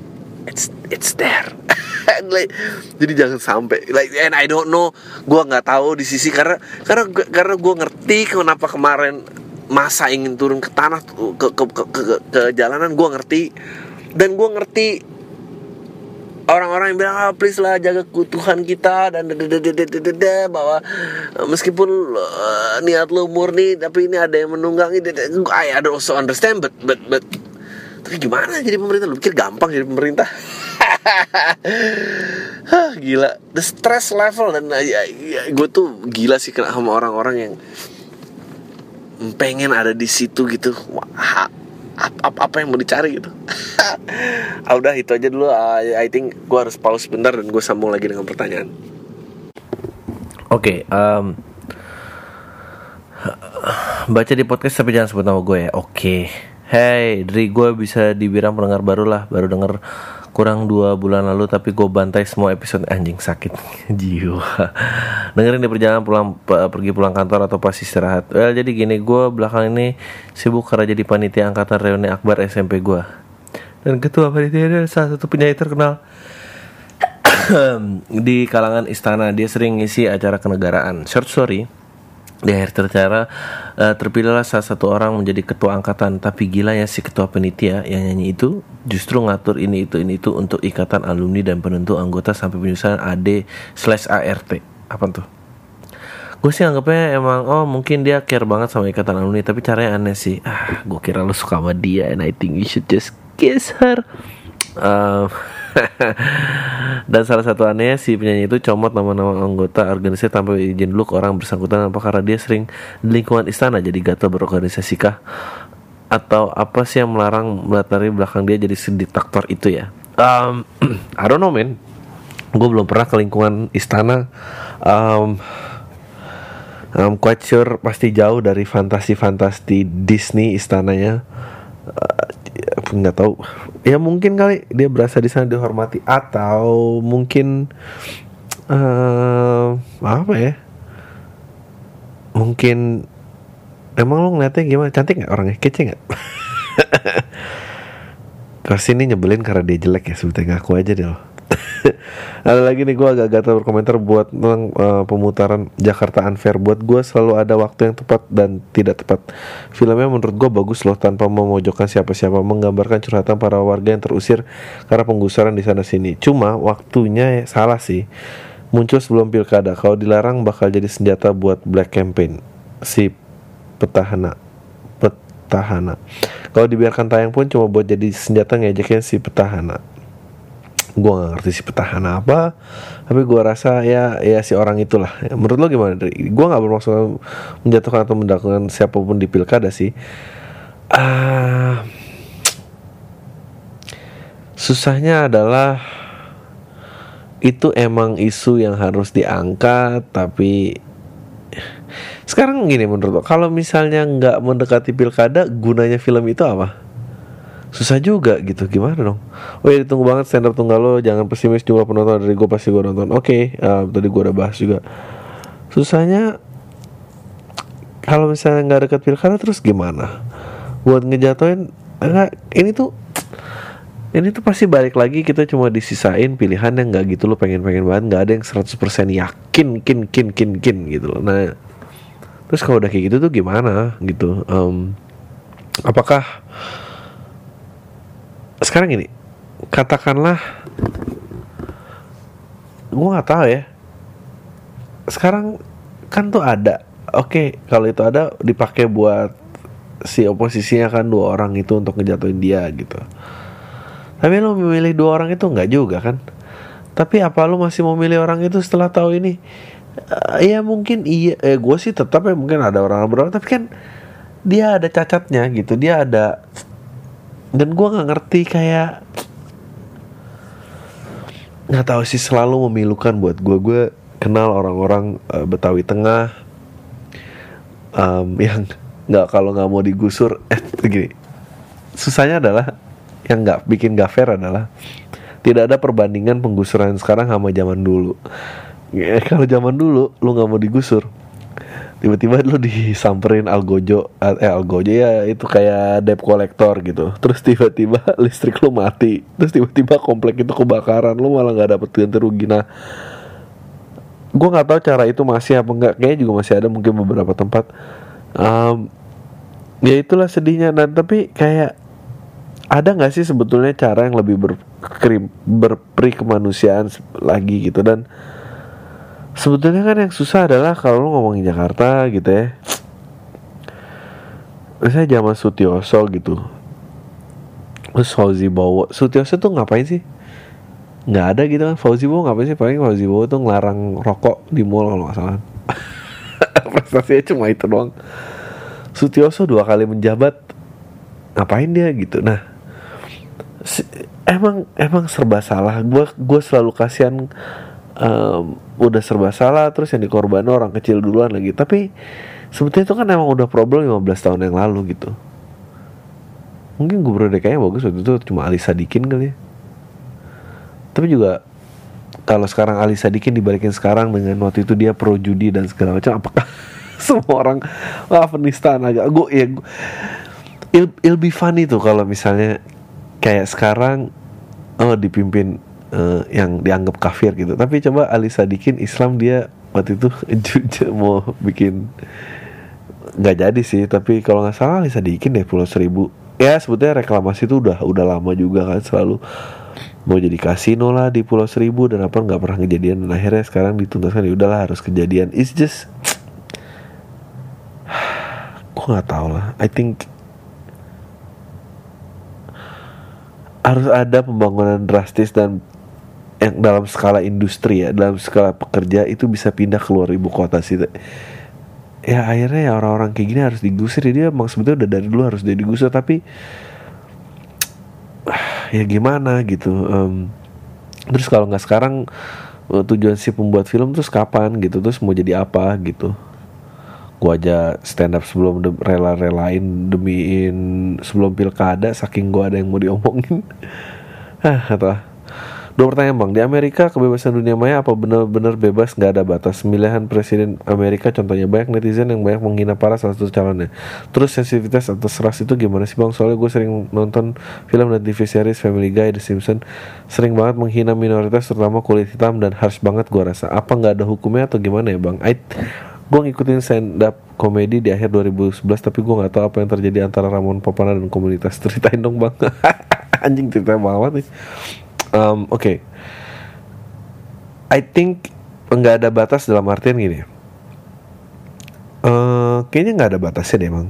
it's it's there. <laughs> Like, jadi jangan sampai like and I don't know gue nggak tahu di sisi karena karena karena gue ngerti kenapa kemarin masa ingin turun ke tanah ke ke ke, ke, ke jalanan gue ngerti. Dan gue ngerti orang-orang yang bilang ah, please lah jaga keutuhan kita dan bahwa meskipun uh, niat lo murni tapi ini ada yang menunggangi I also understand but but but tapi gimana jadi pemerintah? Lu pikir gampang jadi pemerintah? <laughs> Hah, gila. The stress level dan ya, ya, gue tuh gila sih kena sama orang-orang yang pengen ada di situ gitu. Wah, apa, apa, yang mau dicari gitu. <laughs> Ah, udah itu aja dulu. I, I think gue harus pause sebentar dan gue sambung lagi dengan pertanyaan. Oke okay, um, baca di podcast tapi jangan sebut nama gue ya. Oke. okay. Hey dari gue bisa dibilang pendengar baru lah. Baru denger kurang dua bulan lalu tapi gue bantai semua episode. Anjing sakit. <laughs> Jiwa. Dengerin di perjalanan pulang pergi pulang kantor atau pas istirahat. Well jadi gini gue belakang ini sibuk karena jadi panitia angkatan reuni akbar SMP gue dan ketua panitia adalah salah satu penyanyi terkenal <coughs> di kalangan istana. Dia sering ngisi acara kenegaraan. Short story di akhir tercara uh, terpilihlah salah satu orang menjadi ketua angkatan. Tapi gila ya si ketua penitia yang nyanyi itu justru ngatur ini itu ini itu untuk ikatan alumni dan penentu anggota sampai penyusunan AD slash ART apa tuh? Gue sih anggapnya emang oh mungkin dia care banget sama ikatan alumni tapi caranya aneh sih. Ah gue kira lu suka sama dia and I think you should just kiss her <laughs> dan salah satu anehnya si penyanyi itu comot nama-nama anggota organisasi tanpa izin dulu ke orang bersangkutan apa karena dia sering di lingkungan istana jadi gatal berorganisasi kah atau apa sih yang melarang melatari belakang dia jadi si diktator itu ya? Um, <clears throat> I don't know man. Gue belum pernah ke lingkungan istana. Um, I'm quite sure pasti jauh dari fantasi-fantasi Disney istananya. Uh, nggak tahu. Ya mungkin kali dia berasa di sana dihormati atau mungkin uh, apa ya? Mungkin emang lo ngeliatnya gimana? Cantik nggak orangnya? Kece nggak? <laughs> Kasih ini nyebelin karena dia jelek ya sebetulnya ngaku aja deh lo ada lagi nih gue agak gatal berkomentar buat tentang uh, pemutaran Jakarta Unfair. Buat gue selalu ada waktu yang tepat dan tidak tepat. Filmnya menurut gue bagus loh tanpa memojokkan siapa-siapa menggambarkan curhatan para warga yang terusir karena penggusuran di sana sini cuma waktunya salah sih. Muncul sebelum pilkada. Kalau dilarang bakal jadi senjata buat black campaign. Si petahana. Petahana. Kalau dibiarkan tayang pun cuma buat jadi senjata ngejekin si petahana gue gak ngerti si petahana apa tapi gue rasa ya ya si orang itulah. Menurut lo gimana gue nggak bermaksud menjatuhkan atau mendakwakan siapa pun di pilkada sih. Uh, susahnya adalah itu emang isu yang harus diangkat tapi sekarang gini menurut lo kalau misalnya nggak mendekati pilkada gunanya film itu apa susah juga gitu gimana dong? Oh ya ditunggu banget stand up tunggal lo jangan pesimis jumlah penonton dari gue pasti gue nonton. Oke okay, uh, tadi gue udah bahas juga. Susahnya kalau misalnya nggak deket pilkada terus gimana? Buat ngejatuhin enggak ini tuh ini tuh pasti balik lagi kita cuma disisain pilihan yang nggak gitu lo pengen pengen banget nggak ada yang 100% yakin kin kin kin kin gitu loh nah terus kalau udah kayak gitu tuh gimana gitu? Um, apakah sekarang ini katakanlah gue nggak tahu ya. Sekarang kan tuh ada oke okay, kalau itu ada dipakai buat si oposisinya kan dua orang itu untuk ngejatuhin dia gitu. Tapi lo memilih dua orang itu nggak juga kan? Tapi apa lo masih mau milih orang itu setelah tahu ini? Uh, ya mungkin iya eh gue sih tetap ya mungkin ada orang berorang tapi kan dia ada cacatnya gitu. Dia ada dan gue nggak ngerti kayak nggak tahu sih selalu memilukan buat gue gue kenal orang-orang uh, Betawi Tengah um, yang nggak kalau nggak mau digusur <laughs> eh gini. Susahnya adalah yang nggak bikin gak fair adalah tidak ada perbandingan penggusuran sekarang sama zaman dulu. Ya, kalau zaman dulu lu nggak mau digusur tiba-tiba lu disamperin algojo eh algojo ya itu kayak debt collector gitu. Terus tiba-tiba <laughs> listrik lu mati. Terus tiba-tiba komplek itu kebakaran lu malah nggak dapet ganti rugi. Nah gue nggak tahu cara itu masih apa enggak kayaknya juga masih ada mungkin beberapa tempat. Um, ya itulah sedihnya. Dan tapi kayak ada nggak sih sebetulnya cara yang lebih berperi berperi kemanusiaan lagi gitu? Dan sebetulnya kan yang susah adalah kalau lu ngomongin Jakarta gitu ya. Misalnya zaman Sutioso gitu. Terus Fauzi Bowo. Sutioso tuh ngapain sih? Nggak ada gitu kan. Fauzi Bowo ngapain sih? Paling Fauzi Bowo tuh ngelarang rokok di mall kalau nggak salah. <laughs> Prestasinya cuma itu doang. Sutioso dua kali menjabat ngapain dia gitu? Nah si, emang emang serba salah. Gue gue selalu kasihan um, udah serba salah terus yang dikorban orang kecil duluan lagi. Tapi sebetulnya itu kan emang udah problem 15 tahun yang lalu gitu. Mungkin gubernur DKI bagus waktu itu cuma Ali Sadikin kali ya. Tapi juga kalau sekarang Ali Sadikin dibalikin sekarang dengan waktu itu dia pro judi dan segala macam apakah <laughs> semua orang wah penistaan agak gue ya gua, il, il be funny tuh kalau misalnya kayak sekarang oh dipimpin uh, yang dianggap kafir gitu. Tapi coba Ali Sadikin Islam dia waktu itu <laughs> mau bikin nggak jadi sih. Tapi kalau nggak salah Ali Sadikin deh Pulau Seribu. Ya sebetulnya reklamasi itu udah udah lama juga kan selalu mau jadi kasino lah di Pulau Seribu dan apa nggak pernah kejadian. Dan akhirnya sekarang dituntaskan ya udahlah harus kejadian. It's just <sighs> gue nggak tahu lah. I think harus ada pembangunan drastis dan yang dalam skala industri ya dalam skala pekerja itu bisa pindah keluar ibu kota sih ya akhirnya ya orang-orang kayak gini harus digusir ya dia emang sebetulnya udah dari dulu harus dia digusir tapi <sighs> ya gimana gitu um, terus kalau nggak sekarang eh, tujuan si pembuat film terus kapan gitu terus mau jadi apa gitu. Gua aja stand up sebelum de- rela-relain demiin sebelum pilkada saking gua ada yang mau diomongin. <laughs> Ah atau Dua pertanyaan bang, di Amerika kebebasan dunia maya apa benar-benar bebas nggak ada batas? Pemilihan presiden Amerika contohnya banyak netizen yang banyak menghina parah salah satu calonnya. Terus sensitivitas atas ras itu gimana sih bang? Soalnya gue sering nonton film dan TV series Family Guy, The Simpsons, sering banget menghina minoritas terutama kulit hitam dan harsh banget gue rasa. Apa nggak ada hukumnya atau gimana ya bang? I, gue ngikutin stand up komedi di akhir 2011 tapi gue nggak tahu apa yang terjadi antara Ramon Papana dan komunitas <laughs> ceritain dong bang <laughs> anjing cerita banget nih um, oke okay. I think nggak ada batas dalam artian gini uh, kayaknya nggak ada batasnya deh emang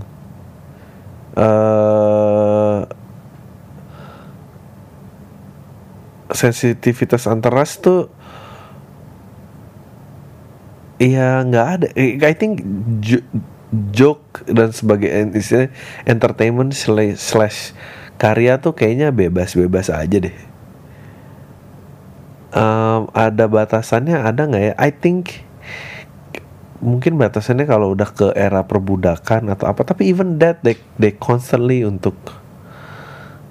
uh, sensitivitas antar tuh Iya nggak ada. I think joke dan sebagai entertainment slash, slash karya tuh kayaknya bebas-bebas aja deh. Um, ada batasannya ada nggak ya? I think mungkin batasannya kalau udah ke era perbudakan atau apa. Tapi even that they they constantly untuk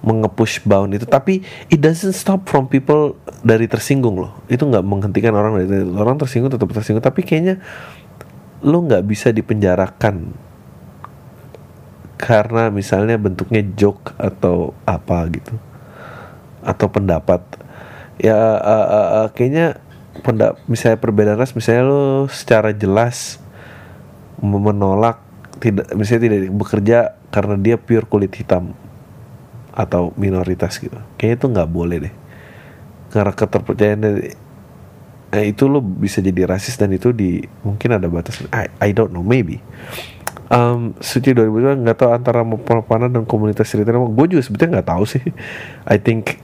mengepush bound itu tapi it doesn't stop from people dari tersinggung loh itu nggak menghentikan orang dari orang tersinggung tetap tersinggung tapi kayaknya lo nggak bisa dipenjarakan karena misalnya bentuknya joke atau apa gitu atau pendapat ya uh, uh, uh, kayaknya pendap misalnya perbedaan ras misalnya lo secara jelas menolak tidak misalnya tidak bekerja karena dia pure kulit hitam atau minoritas gitu. Kayaknya itu nggak boleh deh. Karena keterpercayaan dari eh, itu lo bisa jadi rasis dan itu di mungkin ada batas I, I don't know maybe. Um, suci 2000 nggak tahu antara Papana dan komunitas cerita. Gue juga sebetulnya nggak tahu sih. I think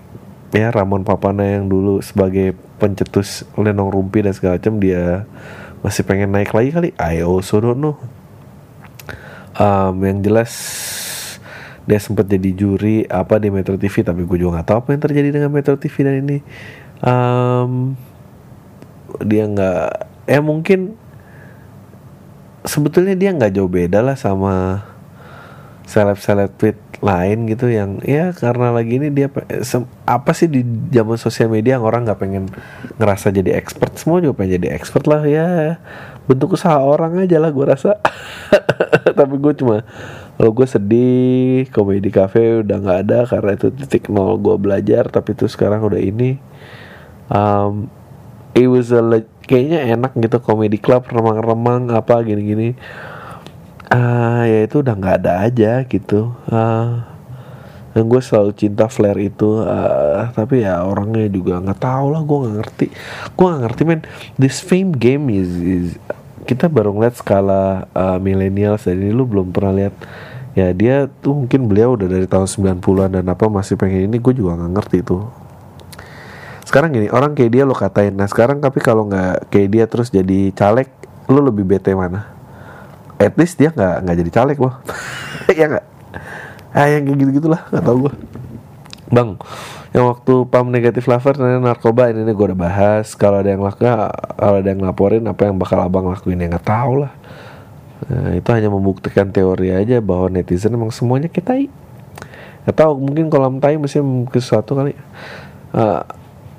ya Ramon Papana yang dulu sebagai pencetus Lenong Rumpi dan segala macam dia masih pengen naik lagi kali. I also don't know um, yang jelas dia sempat jadi juri apa di Metro TV tapi gue juga nggak tahu apa yang terjadi dengan Metro TV dan ini. Um, dia nggak eh mungkin sebetulnya dia nggak jauh beda lah sama seleb seleb tweet lain gitu yang ya karena lagi ini dia apa sih di zaman sosial media yang orang nggak pengen ngerasa jadi expert semua juga pengen jadi expert lah ya. Bentuk usaha orang aja lah gue rasa. <laughs> Tapi gue cuma kalau gue sedih komedi cafe udah nggak ada karena itu titik nol gue belajar tapi itu sekarang udah ini um, it was a kayaknya enak gitu komedi club remang-remang apa gini-gini uh, ya itu udah nggak ada aja gitu. Uh, dan gue selalu cinta flare itu. Uh, tapi ya orangnya juga nggak tahu lah gue nggak ngerti. Gue nggak ngerti men. This fame game is, is kita baru ngeliat skala uh, millennials dan ini lu belum pernah lihat. Ya dia tuh mungkin beliau udah dari tahun 90-an dan apa masih pengen ini gue juga nggak ngerti tuh sekarang gini orang kayak dia lo katain. Nah sekarang tapi kalau nggak kayak dia terus jadi caleg lu lebih bete mana at least dia nggak nggak jadi caleg loh <laughs> ya nggak? Ah yang kayak gitu gitulah nggak tau gue bang yang waktu pam negatif lover nanya narkoba ini, ini gue udah bahas. Kalau ada yang lakukan kalau ada yang laporin apa yang bakal abang lakuin ya nggak tahu lah. Nah, itu hanya membuktikan teori aja bahwa netizen emang semuanya kita tahu mungkin kolam tai mesti mungkin sesuatu kali. Uh,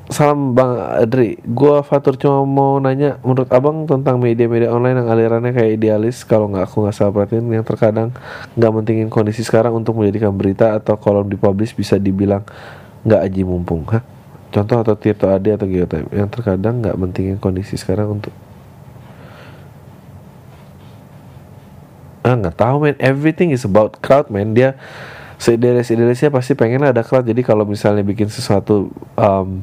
Salam Bang Adri, gua Fatur cuma mau nanya menurut Abang tentang media-media online yang alirannya kayak idealis kalau nggak aku nggak salah perhatiin yang terkadang nggak mentingin kondisi sekarang untuk menjadikan berita atau kolom dipublish bisa dibilang nggak aji mumpung Hah? contoh atau Tirto Ade atau Geotime yang terkadang nggak mentingin kondisi sekarang untuk ah nggak tahu man everything is about crowd man dia seidealis idealisnya pasti pengen ada crowd. Jadi kalau misalnya bikin sesuatu um,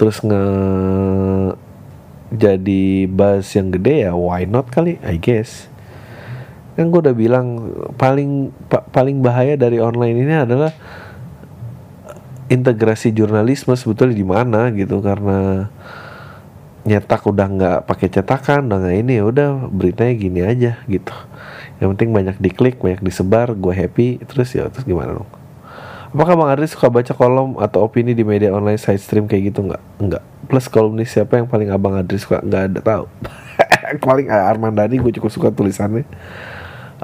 terus nge jadi buzz yang gede ya why not kali I guess. Kan gue udah bilang paling pa, paling bahaya dari online ini adalah integrasi jurnalisme sebetulnya di mana gitu karena nyetak udah nggak pakai cetakan udah nggak ini ya udah beritanya gini aja gitu. Yang penting banyak diklik banyak disebar gue happy terus ya terus gimana dong apakah bang Adri suka baca kolom atau opini di media online side stream kayak gitu nggak nggak plus kolomnis siapa yang paling abang Adri suka nggak ada tahu <laughs> paling Arman Dhani gue cukup suka tulisannya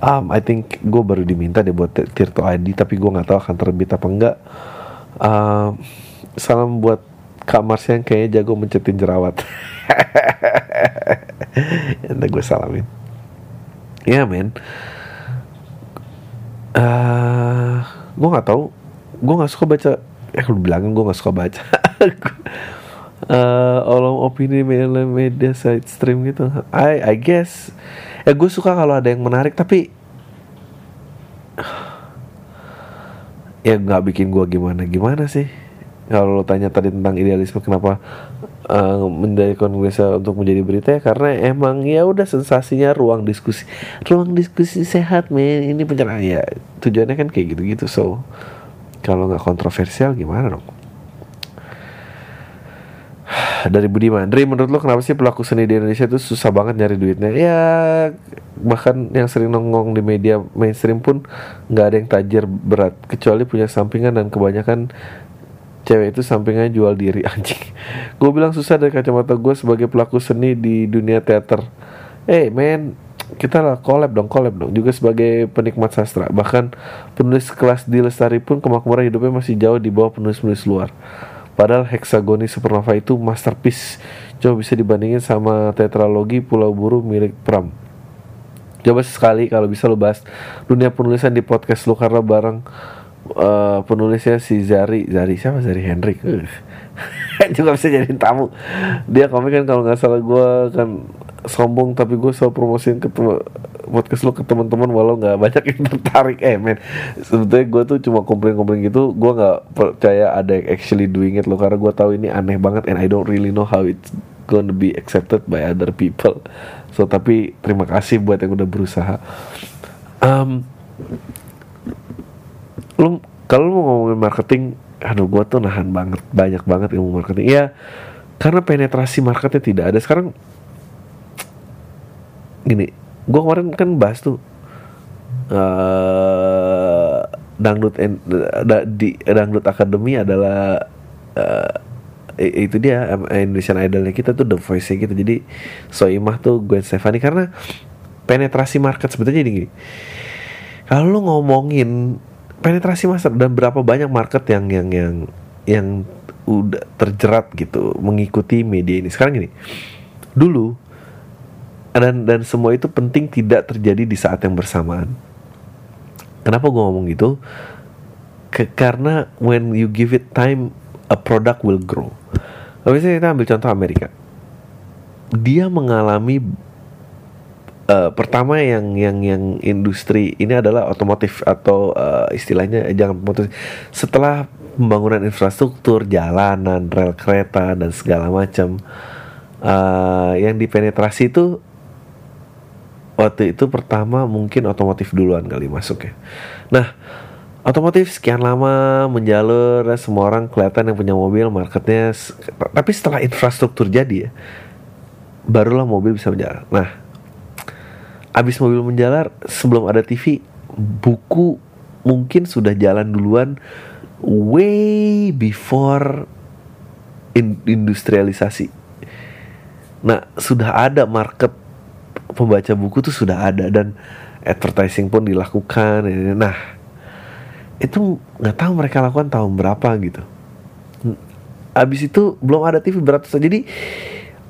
um, I think gue baru diminta deh buat Tirto ID tapi gue nggak tahu akan terbit apa enggak um, salam buat Kak Mars yang kayaknya jago mencetin jerawat. <laughs> Entah gue salamin. Ya yeah, men. Uh, gue nggak tahu. Gue nggak suka baca. Eh lu bilangin gue nggak suka baca. <laughs> uh, olong opini media media side stream gitu. I I guess. Ya gue suka kalau ada yang menarik tapi <sighs> ya nggak bikin gue gimana gimana sih kalau lo tanya tadi tentang idealisme kenapa uh, menjadikan Indonesia untuk menjadi berita ya karena emang ya udah sensasinya ruang diskusi ruang diskusi sehat men ini pencerahan ya tujuannya kan kayak gitu-gitu so kalau nggak kontroversial gimana dong? Dari Budiman Dri menurut lo kenapa sih pelaku seni di Indonesia itu susah banget nyari duitnya? Ya bahkan yang sering nongong di media mainstream pun nggak ada yang tajir berat kecuali punya sampingan dan kebanyakan cewek itu sampingnya jual diri <laughs> anjing. Gue bilang susah dari kacamata gue sebagai pelaku seni di dunia teater. Eh hey, men kita lah collab dong collab dong. Juga sebagai penikmat sastra. Bahkan penulis kelas di Lestari pun kemakmuran hidupnya masih jauh di bawah penulis-penulis luar. Padahal Hexagoni Supernova itu masterpiece. Coba bisa dibandingin sama tetralogi Pulau Buru milik Pram. Coba sekali kalau bisa lo bahas dunia penulisan di podcast lu karena bareng uh, penulisnya si Zari. Zari siapa? Zari Hendrik. Uh. <laughs> juga bisa jadi tamu. Dia komik kan kalau nggak salah gue kan sombong tapi gue selalu promosiin ke podcast lo ke teman-teman walau nggak banyak yang <laughs> tertarik. Eh men sebetulnya gue tuh cuma komplain-komplain gitu gue nggak percaya ada yang actually doing it lo karena gue tahu ini aneh banget and I don't really know how it's gonna be accepted by other people. So tapi terima kasih buat yang udah berusaha. Um, lu kalau mau ngomongin marketing aduh gue tuh nahan banget banyak banget ilmu marketing. Ya karena penetrasi marketnya tidak ada. Sekarang gini gue kemarin kan bahas tuh uh, dangdut en, da, di dangdut akademi adalah uh, itu dia Indonesian Idolnya kita tuh The Voice nya gitu jadi Soimah tuh Gwen Stefani. Karena penetrasi market sebetulnya gini kalau lu ngomongin penetrasi pasar dan berapa banyak market yang yang yang yang udah terjerat gitu mengikuti media ini. Sekarang gini dulu dan dan semua itu penting tidak terjadi di saat yang bersamaan. Kenapa gue ngomong gitu? Ke, karena when you give it time a product will grow. Misalnya kita ambil contoh Amerika. Dia mengalami uh, pertama yang yang yang industri ini adalah otomotif atau uh, istilahnya jangan otomotif. Setelah pembangunan infrastruktur jalanan rel kereta dan segala macam uh, yang dipenetrasi itu waktu itu pertama mungkin otomotif duluan kali masuk ya. Nah otomotif sekian lama menjalur semua orang kelihatan yang punya mobil marketnya tapi setelah infrastruktur jadi ya barulah mobil bisa berjalan nah abis mobil menjalar sebelum ada TV buku mungkin sudah jalan duluan way before in industrialisasi. Nah sudah ada market pembaca buku tuh sudah ada dan advertising pun dilakukan nah itu nggak tahu mereka lakukan tahun berapa gitu. Abis itu belum ada TV beratus jadi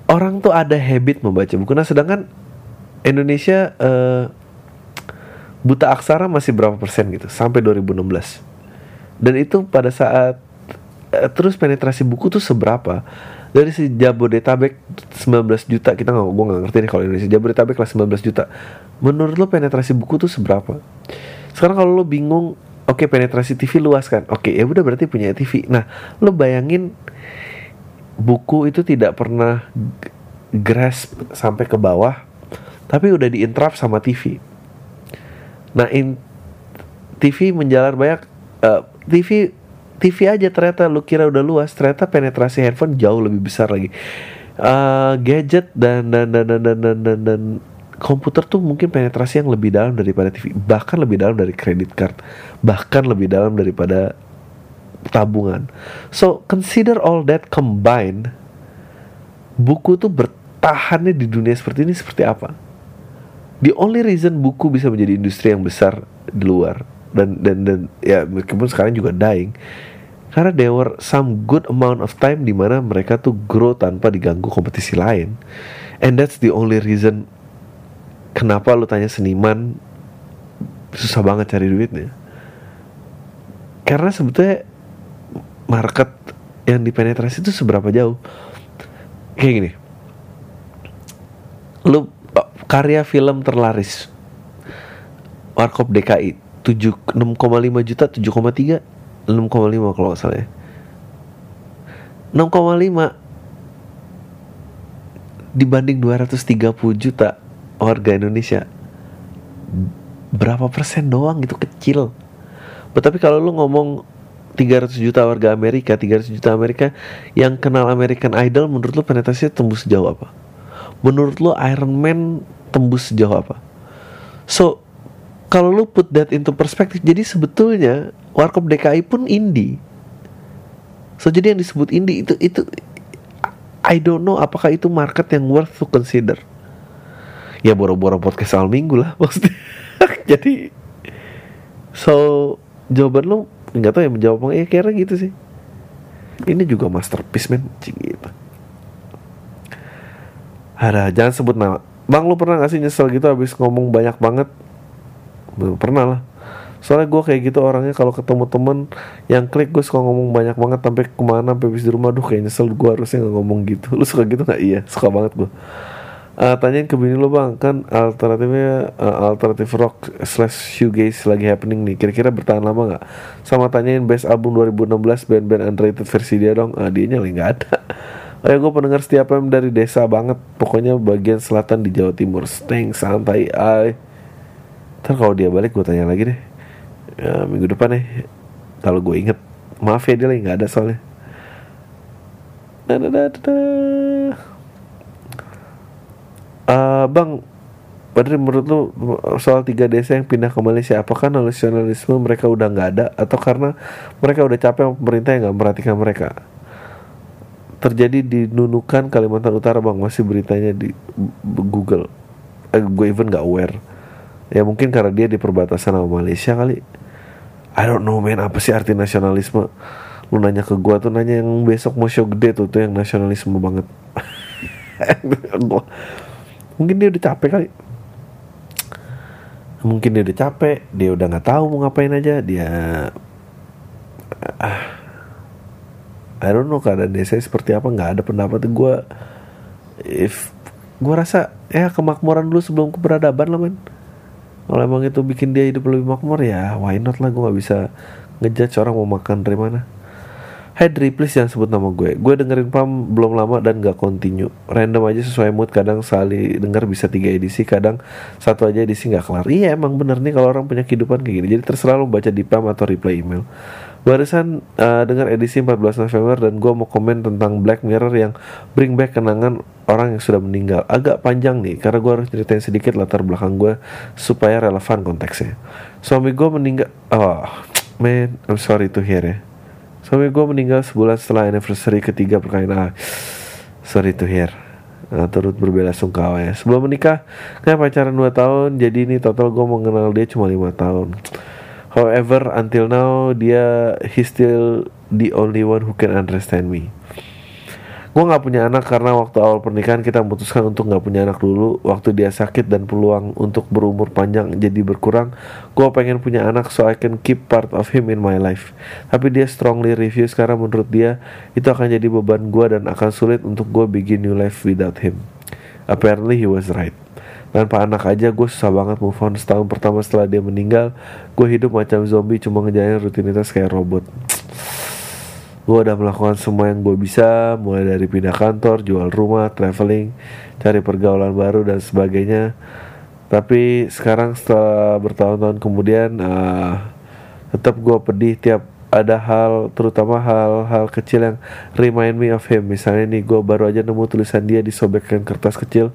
orang tuh ada habit membaca buku. Nah sedangkan Indonesia uh, buta aksara masih berapa persen gitu sampai 2016 dan itu pada saat uh, terus penetrasi buku tuh seberapa dari si Jabodetabek 19 juta kita nggak gue nggak ngerti nih kalau Indonesia. Jabodetabek lah 19 juta. Menurut lo penetrasi buku tuh seberapa? Sekarang kalau lo bingung oke okay, penetrasi TV luas kan? Oke okay, ya udah berarti punya TV nah lo bayangin buku itu tidak pernah grasp sampai ke bawah tapi udah diinterrupt sama TV. Nah, in TV menjalar banyak uh, eh, TV TV aja ternyata lu kira udah luas, ternyata penetrasi handphone jauh lebih besar lagi. Uh, gadget dan dan dan dan dan dan, dan, dan komputer tuh mungkin penetrasi yang lebih dalam daripada TV, bahkan lebih dalam dari kredit card, bahkan lebih dalam daripada tabungan. So consider all that combined, buku tuh bertahannya di dunia seperti ini seperti apa? the only reason buku bisa menjadi industri yang besar di luar dan dan dan ya meskipun sekarang juga dying karena there were some good amount of time di mana mereka tuh grow tanpa diganggu kompetisi lain. And that's the only reason kenapa lu tanya seniman susah banget cari duitnya. Karena sebetulnya market yang dipenetrasi itu seberapa jauh. Kayak gini. Lu karya film terlaris Warkop DKI 7 6,5 juta 7,3 6,5 kalau nggak salah ya. 6,5 dibanding 230 juta warga Indonesia. Berapa persen doang gitu kecil. Tapi kalau lu ngomong 300 juta warga Amerika 300 juta Amerika yang kenal American Idol menurut lu penetrasinya tembus sejauh apa? Menurut lu Iron Man tembus sejauh apa? So kalau lu put that into perspektif jadi sebetulnya Warkop DKI pun indie. So jadi yang disebut indie itu itu I don't know apakah itu market yang worth to consider. Ya boro-boro podcast awal minggu lah <laughs> maksudnya. Jadi so jawaban lu nggak tahu ya menjawab ya kira gitu sih. Ini juga masterpiece men. Gitu. Ada jangan sebut nama. Bang lu pernah gak sih nyesel gitu habis ngomong banyak banget pernah lah. Soalnya gue kayak gitu orangnya kalau ketemu temen yang klik gue suka ngomong banyak banget sampai ke mana sampai di rumah duh kayak nyesel gue harusnya nggak ngomong gitu. <laughs> Lu suka gitu nggak? Iya suka banget gue uh, tanyain ke bini lu bang kan alternatifnya uh, alternatif rock slash shoegaze lagi happening nih kira-kira bertahan lama nggak? Sama tanyain best album 2016 band-band underrated versi dia dong. Uh, dia lagi nggak ada. <laughs> Ayo gue pendengar setiap M dari desa banget Pokoknya bagian selatan di Jawa Timur. Steng santai ay Ntar kalau dia balik gue tanya lagi deh. Ya, Minggu depan nih Kalau gue inget Maaf ya dia lagi gak ada soalnya. Uh, Bang Padahal menurut lu soal tiga desa yang pindah ke Malaysia apakah nasionalisme mereka udah nggak ada? Atau karena mereka udah capek pemerintah yang nggak memperhatikan mereka? terjadi di Nunukan Kalimantan Utara bang. Masih beritanya di Google. Eh, gue even gak aware ya mungkin karena dia di perbatasan sama Malaysia kali. I don't know man. Apa sih arti nasionalisme? Lu nanya ke gue tuh nanya yang besok mau show gede tuh tuh yang nasionalisme banget. <laughs> Mungkin dia udah capek kali. Mungkin dia udah capek dia udah nggak tahu mau ngapain aja dia ah I don't know keadaan desa seperti apa? Nggak ada pendapat gue if gue rasa ya kemakmuran dulu sebelum keberadaban lah men kalau emang itu bikin dia hidup lebih makmur ya why not lah gue nggak bisa ngejudge orang mau makan dari mana. Hey Dri, please jangan sebut nama gue. Gue dengerin Pam belum lama dan gak continue. Random aja sesuai mood Kadang sekali denger bisa tiga edisi Kadang satu aja edisi gak kelar. Iya emang bener nih kalau orang punya kehidupan kayak gini. Jadi terserah lo baca di Pam atau reply email Barusan uh, dengar edisi 14 November dan gue mau komen tentang Black Mirror yang bring back kenangan orang yang sudah meninggal. Agak panjang nih karena gue harus ceritain sedikit latar belakang gue supaya relevan konteksnya. Suami gue meninggal. Oh, man, I'm sorry to hear ya. Suami gue meninggal sebulan setelah anniversary ketiga perkawinan. Ah, sorry to hear. Nah, turut berbela sungkawa ya. Sebelum menikah, kayak pacaran 2 tahun, jadi ini total gue mengenal dia cuma lima tahun. However, until now dia he still the only one who can understand me. Gue gak punya anak karena waktu awal pernikahan kita memutuskan untuk gak punya anak dulu. Waktu dia sakit dan peluang untuk berumur panjang jadi berkurang, gue pengen punya anak so I can keep part of him in my life. Tapi dia strongly review sekarang menurut dia itu akan jadi beban gue dan akan sulit untuk gue begin new life without him. Apparently he was right tanpa anak aja gue susah banget move on. Setahun pertama setelah dia meninggal gue hidup macam zombie cuma ngejalanin rutinitas kayak robot. Gue udah melakukan semua yang gue bisa mulai dari pindah kantor jual rumah traveling cari pergaulan baru dan sebagainya. Tapi sekarang setelah bertahun-tahun kemudian uh, tetap gue pedih tiap ada hal terutama hal-hal kecil yang remind me of him. Misalnya nih gue baru aja nemu tulisan dia disobekkan kertas kecil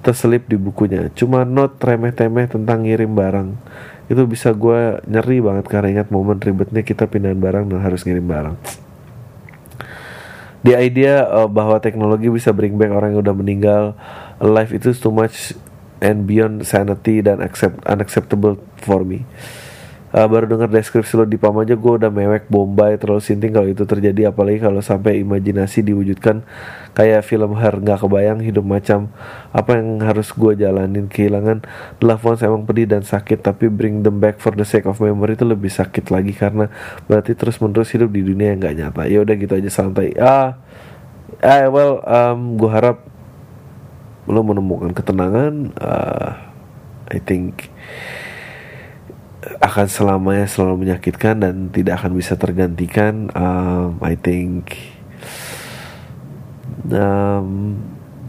terselip di bukunya. Cuma not remeh-temeh tentang ngirim barang. Itu bisa gue nyeri banget karena ingat momen ribetnya kita pindahan barang dan harus ngirim barang. The idea uh, bahwa teknologi bisa bring back orang yang udah meninggal life itu too much and beyond sanity dan accept unacceptable for me Uh, baru dengar deskripsi lo di PAM aja gue udah mewek Bombay terlalu sinting kalau itu terjadi apalagi kalau sampai imajinasi diwujudkan kayak film Her nggak kebayang hidup macam apa yang harus gue jalanin kehilangan loved ones emang pedih dan sakit tapi bring them back for the sake of memory itu lebih sakit lagi karena berarti terus menerus hidup di dunia yang nggak nyata. Ya udah gitu aja santai. Ah eh well um, gue harap lo menemukan ketenangan uh, I think akan selamanya selalu menyakitkan dan tidak akan bisa tergantikan. Um, I think, um,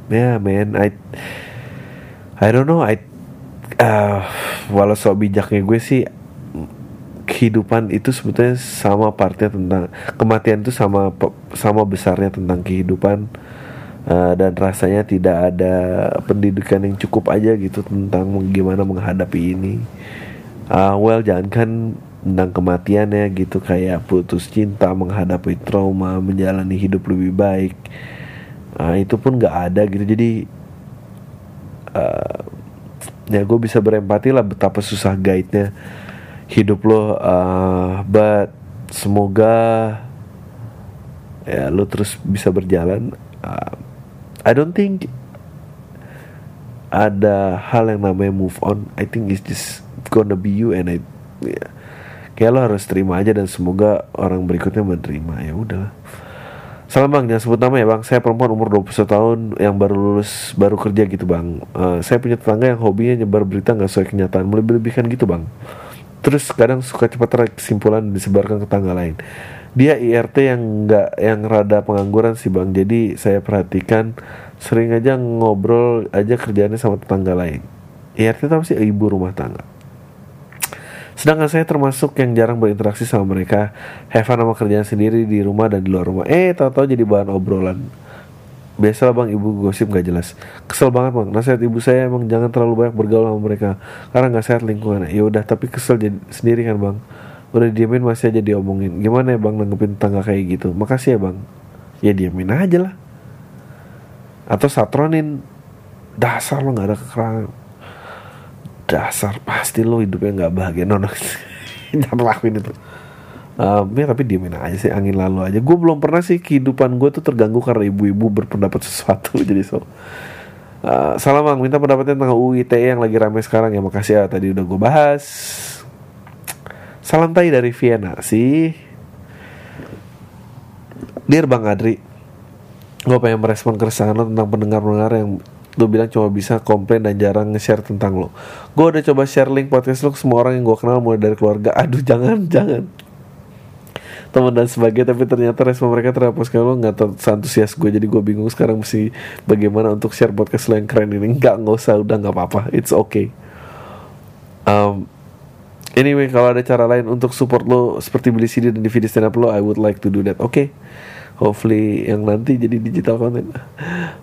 yeah man, I, I don't know, I, uh, walau so bijaknya gue sih kehidupan itu sebetulnya sama partnya tentang kematian itu sama sama besarnya tentang kehidupan uh, dan rasanya tidak ada pendidikan yang cukup aja gitu tentang gimana menghadapi ini uh, well jangan kan tentang kematian ya gitu kayak putus cinta menghadapi trauma menjalani hidup lebih baik. Uh, itu pun nggak ada gitu. Jadi uh, ya gue bisa berempati lah betapa susah guide-nya hidup lo uh, but semoga ya lo terus bisa berjalan. Uh, I don't think ada hal yang namanya move on. I think it's just gonna be you and I ya, kayak lo harus terima aja dan semoga orang berikutnya menerima. Ya udahlah. Salam bang, jangan sebut nama ya bang. Saya perempuan umur 21 tahun yang baru lulus, baru kerja gitu bang. Uh, Saya punya tetangga yang hobinya nyebar berita gak sesuai kenyataan. Melebih-lebihkan gitu bang. Terus kadang suka cepat tarik kesimpulan disebarkan ke tangga lain. Dia IRT yang nggak yang rada pengangguran sih bang. Jadi saya perhatikan sering aja ngobrol aja kerjaannya sama tetangga lain. IRT itu apa sih? Ibu rumah tangga Sedangkan saya termasuk yang jarang berinteraksi sama mereka. Have fun sama kerjaan sendiri di rumah dan di luar rumah. Eh tahu-tahu jadi bahan obrolan. Biasalah bang ibu gosip gak jelas. Kesel banget bang. Nasihat ibu saya emang jangan terlalu banyak bergaul sama mereka. Karena gak sehat lingkungan Ya udah tapi kesel jadi sendiri kan bang. Udah diemin masih aja diomongin. Gimana ya bang nanggepin tangga kayak gitu? Makasih ya bang. Ya diemin aja lah. Atau satronin. Dasar lo gak ada kekurangan dasar pasti lo hidupnya nggak bahagia. Nono <laughs> jangan lakuin itu. Um, ya tapi diemin aja sih angin lalu aja. Gue belum pernah sih kehidupan gue tuh terganggu karena ibu-ibu berpendapat sesuatu <laughs> jadi so. Uh, salam bang. Minta pendapatnya tentang UITE yang lagi rame sekarang ya. Makasih ya tadi udah gue bahas. Salam tay dari Vienna sih. Dear Bang Adri Gue pengen merespon keresahan lo tentang pendengar-pendengar yang lu bilang cuma bisa komplain dan jarang nge-share tentang lo gue udah coba share link podcast lo ke semua orang yang gue kenal mulai dari keluarga. <laughs> Aduh jangan jangan. Teman dan sebagainya tapi ternyata respon mereka terhadap podcast lo nggak antusias gue jadi gue bingung sekarang mesti bagaimana untuk share podcast lo yang keren ini. Nggak nggak usah udah nggak apa-apa. It's okay. Um, anyway kalau ada cara lain untuk support lo seperti beli CD dan DVD stand up lo I would like to do that. Oke okay hopefully yang nanti jadi digital content.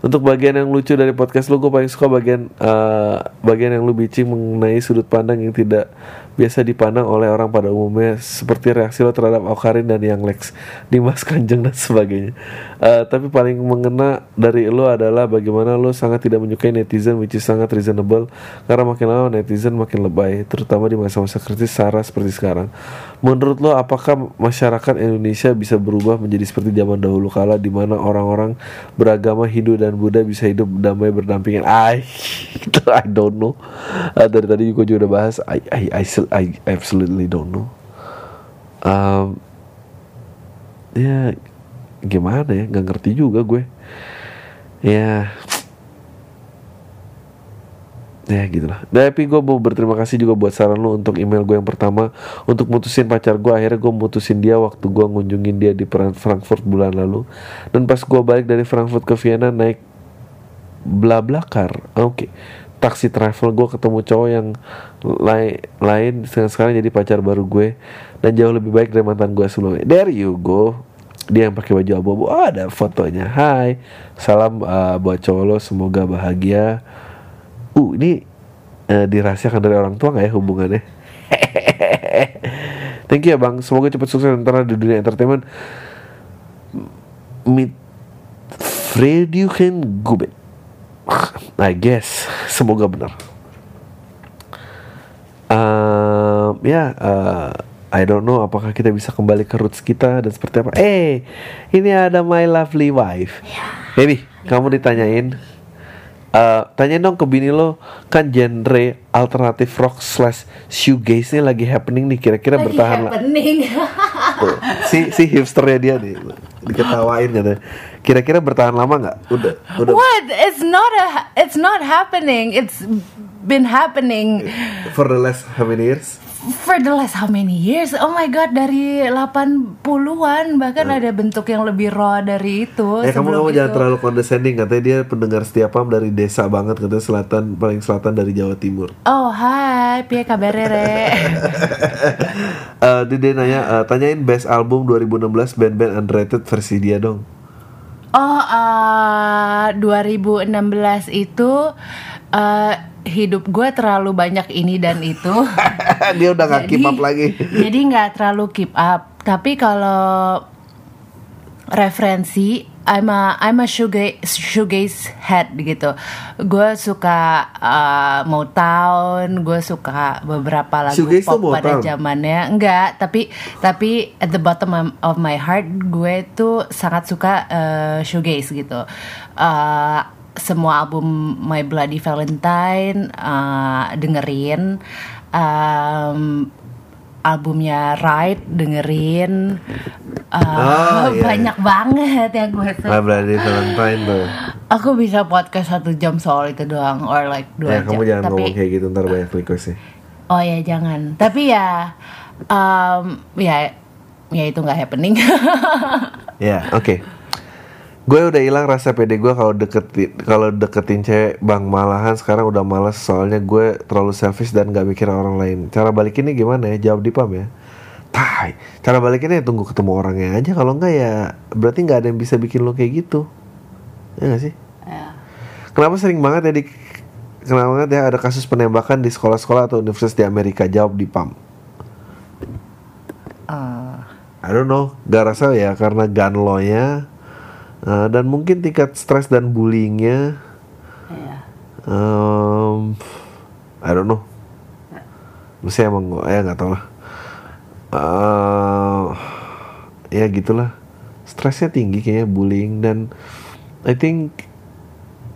Untuk bagian yang lucu dari podcast lu gue paling suka bagian uh, bagian yang lu bicing mengenai sudut pandang yang tidak biasa dipandang oleh orang pada umumnya seperti reaksi lo terhadap Okarin dan yang Lex Dimas Kanjeng dan sebagainya. Uh, tapi paling mengena dari lo adalah bagaimana lo sangat tidak menyukai netizen which is sangat reasonable karena makin lama netizen makin lebay terutama di masa-masa kritis Sarah seperti sekarang. Menurut lo apakah masyarakat Indonesia bisa berubah menjadi seperti zaman dahulu kala di mana orang-orang beragama Hindu dan Buddha bisa hidup damai berdampingan? I, <laughs> I don't know. Uh, dari tadi juga udah bahas. I, I, I, I absolutely don't know. Um, ya gimana ya? Nggak ngerti juga gue. Ya. Ya gitu lah tapi gue mau berterima kasih juga buat saran lo untuk email gue yang pertama. Untuk mutusin pacar gue akhirnya gue mutusin dia waktu gue ngunjungin dia di Frankfurt bulan lalu. Dan pas gue balik dari Frankfurt ke Vienna naik bla bla car oke. okay. Taksi travel gue ketemu cowok yang lain lain sekarang jadi pacar baru gue. Dan jauh lebih baik dari mantan gue sebelumnya. There you go. Dia yang pakai baju abu-abu. Oh, ada fotonya. Hai. Salam uh, buat cowok lo. Semoga bahagia. Uh ini uh, dirahasiakan dari orang tua nggak ya hubungannya? <laughs> Thank you ya bang. Semoga cepat sukses antara di dunia entertainment. Mit Frediuchen Gubet I guess semoga benar uh, ya uh, I don't know apakah kita bisa kembali ke roots kita dan seperti apa. Eh, ini ada my lovely wife. Baby, kamu ditanyain. Uh, tanyain dong ke bini lo kan genre alternatif rock slash shoegaze ini lagi happening nih kira-kira Lagi bertahan lah happening. Tuh, si si hipsternya dia nih diketawain katanya kira-kira bertahan lama nggak udah udah What? It's not a. It's not happening. It's been happening for the last how many years for the last how many years? Oh my god, dari 80-an bahkan ada bentuk yang lebih raw dari itu. Eh kamu kamu jangan itu. terlalu condescending katanya dia pendengar setia pam dari desa banget katanya selatan paling selatan dari Jawa Timur. Oh hai, piye kabarere? <laughs> Eh dia, dia nanya eh, tanyain best album 2016 band-band underrated versi dia dong. Oh, eh, 2016 itu eh, hidup gue terlalu banyak ini dan itu. <laughs> dia udah nggak keep up lagi. <laughs> jadi nggak terlalu keep up. Tapi kalau referensi, I'm a I'm a shoegaze, shoegaze head gitu. Gue suka uh, Motown, gue suka beberapa lagu Shoegaze pop pada zamannya. Enggak, tapi tapi at the bottom of- of my heart gue tuh sangat suka uh, shoegaze gitu. Uh, semua album My Bloody Valentine uh, dengerin. Um, albumnya Ride dengerin Uh, Oh, iya, banyak banget yang gue suka Bloody Valentine tuh. aku bisa podcast satu jam soal itu doang or like dua Ya jam kamu jangan tapi ngomong kayak gitu ntar banyak request sih. oh ya jangan tapi ya um, ya ya itu nggak happening <laughs> Ya, oke. Gue udah hilang rasa pede gue kalau deketin kalau deketin cewek bang malahan sekarang udah malas soalnya gue terlalu selfish dan gak mikir orang lain. Cara balikinnya gimana ya? Jawab di pam ya. Tai. Cara balikinnya ya tunggu ketemu orangnya aja. Kalau enggak ya berarti nggak ada yang bisa bikin lo kayak gitu. Ya gak sih? Ya. Kenapa sering banget ya di Kenapa banget ya ada kasus penembakan di sekolah-sekolah atau universitas di Amerika? Jawab di PAM. Eh, I don't know, gak rasa ya karena gun law-nya uh, dan mungkin tingkat stres dan bullyingnya. ya. Um, I don't know. Maksudnya emang ya nggak tau lah. Uh, ya gitulah. Stresnya tinggi kayaknya bullying dan I think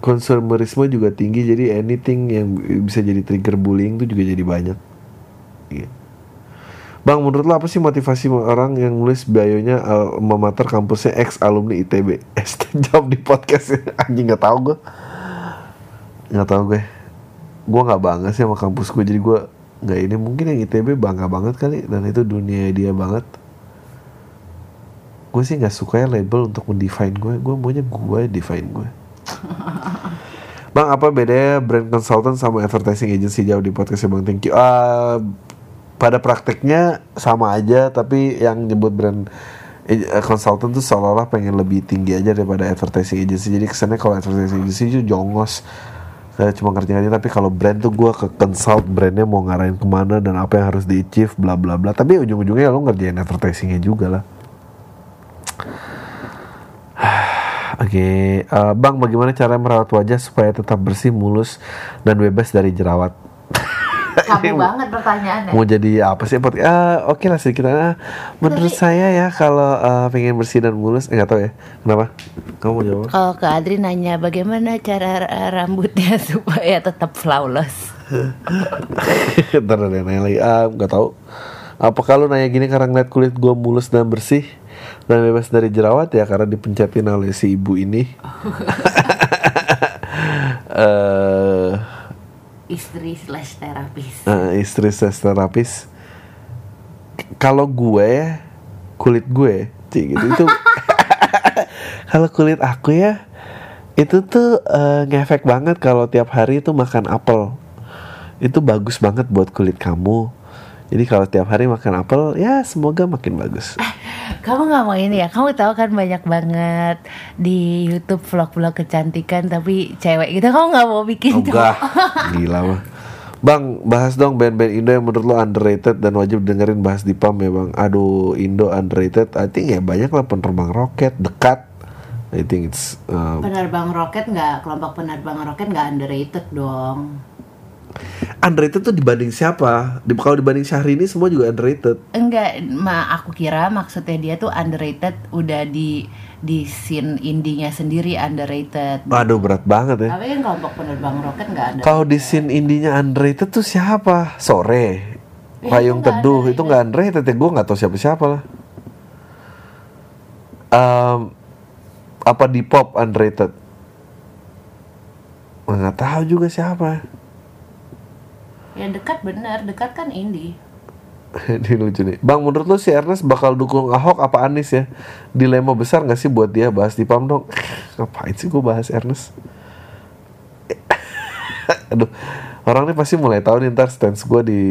konsumerisme juga tinggi jadi anything yang bisa jadi trigger bullying itu juga jadi banyak. Iya. Bang, menurut lo apa sih motivasi orang yang nulis bionya alma mater kampusnya ex alumni ITB? <laughs> ST jawab di podcast <laughs> anjing nggak tahu gue, nggak tahu gue. Gue nggak bangga sih sama kampus gue, jadi gue nggak ini mungkin yang ITB bangga banget kali dan itu dunia dia banget. Gue sih nggak suka ya label untuk mendefine gue, gue maunya gue define gue. <laughs> Bang, apa bedanya brand consultant sama advertising agency jauh di podcastnya Bang? Thank you. Ah, pada prakteknya sama aja, tapi yang nyebut brand eh, consultant tuh seolah-olah pengen lebih tinggi aja daripada advertising agency. Jadi kesannya kalau advertising agency itu jongos. Saya cuma ngerti aja, tapi kalau brand tuh gue ke consult brandnya mau ngarahin ke mana dan apa yang harus di achieve, bla bla bla. Tapi ujung-ujungnya lo ngerjain advertisingnya juga lah. <sighs> Oke, eh, Bang, bagaimana cara merawat wajah supaya tetap bersih, mulus, dan bebas dari jerawat? Kamu banget pertanyaannya Mau jadi apa sih? Ah, Oke lah sedikit. Ah, menurut saya ya kalau eh, pengen bersih dan mulus, eh, nggak tahu ya, kenapa? Kamu mau jawab? kalau ke Adri nanya bagaimana cara ra- rambutnya <laughs> supaya tetap flawless <laughs> Ntar ada yang nanya lagi. Ah, nggak tahu. Apa kalau nanya gini karena ngeliat kulit gue mulus dan bersih dan bebas dari jerawat ya karena dipencetin oleh si ibu ini. <laughs> Eh istri slash terapis. Eh, istri ses terapis. Kalau gue kulit gue cik, gitu itu <laughs> kalau kulit aku ya itu tuh eh, ngefek banget kalau tiap hari itu makan apel. Itu bagus banget buat kulit kamu jadi kalau tiap hari makan apel ya semoga makin bagus Kamu nggak mau ini ya? Kamu tahu kan banyak banget di YouTube vlog-vlog kecantikan tapi cewek gitu. Kamu nggak mau bikin Enggak, cowok? <laughs> gila mah. Bang, bahas dong band-band Indo yang menurut lo underrated dan wajib dengerin bahas di PAM ya bang. Aduh, Indo underrated. I think ya banyak lah penerbang roket, dekat. I think it's um, Penerbang roket nggak kelompok penerbang roket nggak underrated dong. Underrated tuh dibanding siapa? Di, kalau dibanding Syahrini semua juga underrated. Enggak, ma aku kira maksudnya dia tuh underrated udah di di scene indinya sendiri underrated. Waduh berat banget ya. Tapi kan kelompok penerbang roket nggak ada. Kalau di scene indinya underrated tuh siapa? Sore. Ya, Payung Teduh itu nggak underrated ya. Gue nggak tahu siapa-siapa lah. Em, apa di pop underrated? Nggak tahu juga siapa. Ya dekat bener, dekat kan indie. <laughs> Ini lucu nih. Bang, menurut lu si Ernest bakal dukung Ahok apa Anies ya? Dilema besar gak sih buat dia bahas di PAM dong? <laughs> Ngapain sih gue bahas Ernest? <laughs> Aduh, orang nih pasti mulai tahu nih ntar stance gue di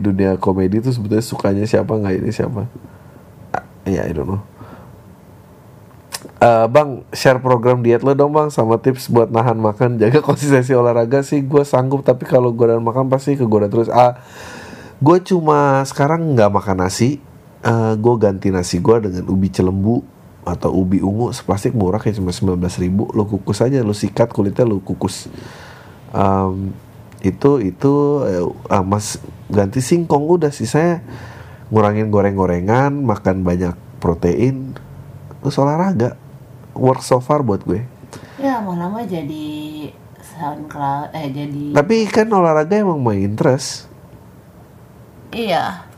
dunia komedi tuh sebetulnya sukanya siapa nggak ini siapa? Iya, I don't know. Eh, bang, share program diet lo dong bang sama tips buat nahan makan, <laughs> jaga konsistensi olahraga sih gue sanggup. Tapi kalau gue dan makan pasti kegoda terus. Ah, gue cuma sekarang nggak makan nasi, Eh gue ganti nasi gue dengan ubi celembu atau ubi ungu. Seplastik murah kayak cuma 19.000 ribu. Lo kukus aja lo sikat kulitnya lo kukus. Em, itu itu ah, mas ganti singkong udah sih. Saya ngurangin goreng-gorengan makan banyak protein. Terus olahraga work so far buat gue Ya lama-lama jadi SoundCloud eh jadi tapi kan olahraga emang my interest iya.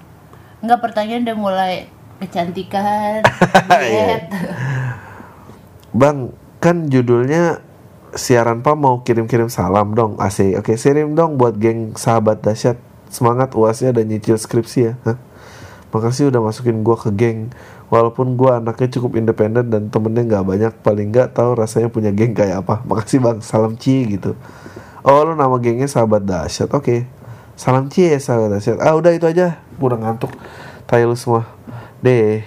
Enggak pertanyaan udah mulai kecantikan, <laughs> diet. Bang, kan judulnya siaran Pak mau kirim-kirim salam dong. Asik. Oke, kirim dong buat geng sahabat dahsyat. Semangat uasnya dan nyicil skripsi ya. Hah? Makasih udah masukin gua ke geng. Walaupun gua anaknya cukup independen dan temennya nggak banyak, paling nggak tahu rasanya punya geng kayak apa. <laughs> Makasih bang, salam Ci gitu. Oh, lo nama gengnya sahabat dahsyat. Oke. Salam Ci ya sahabat dahsyat. Ah, udah itu aja. Udah ngantuk. Lu semua. Deh.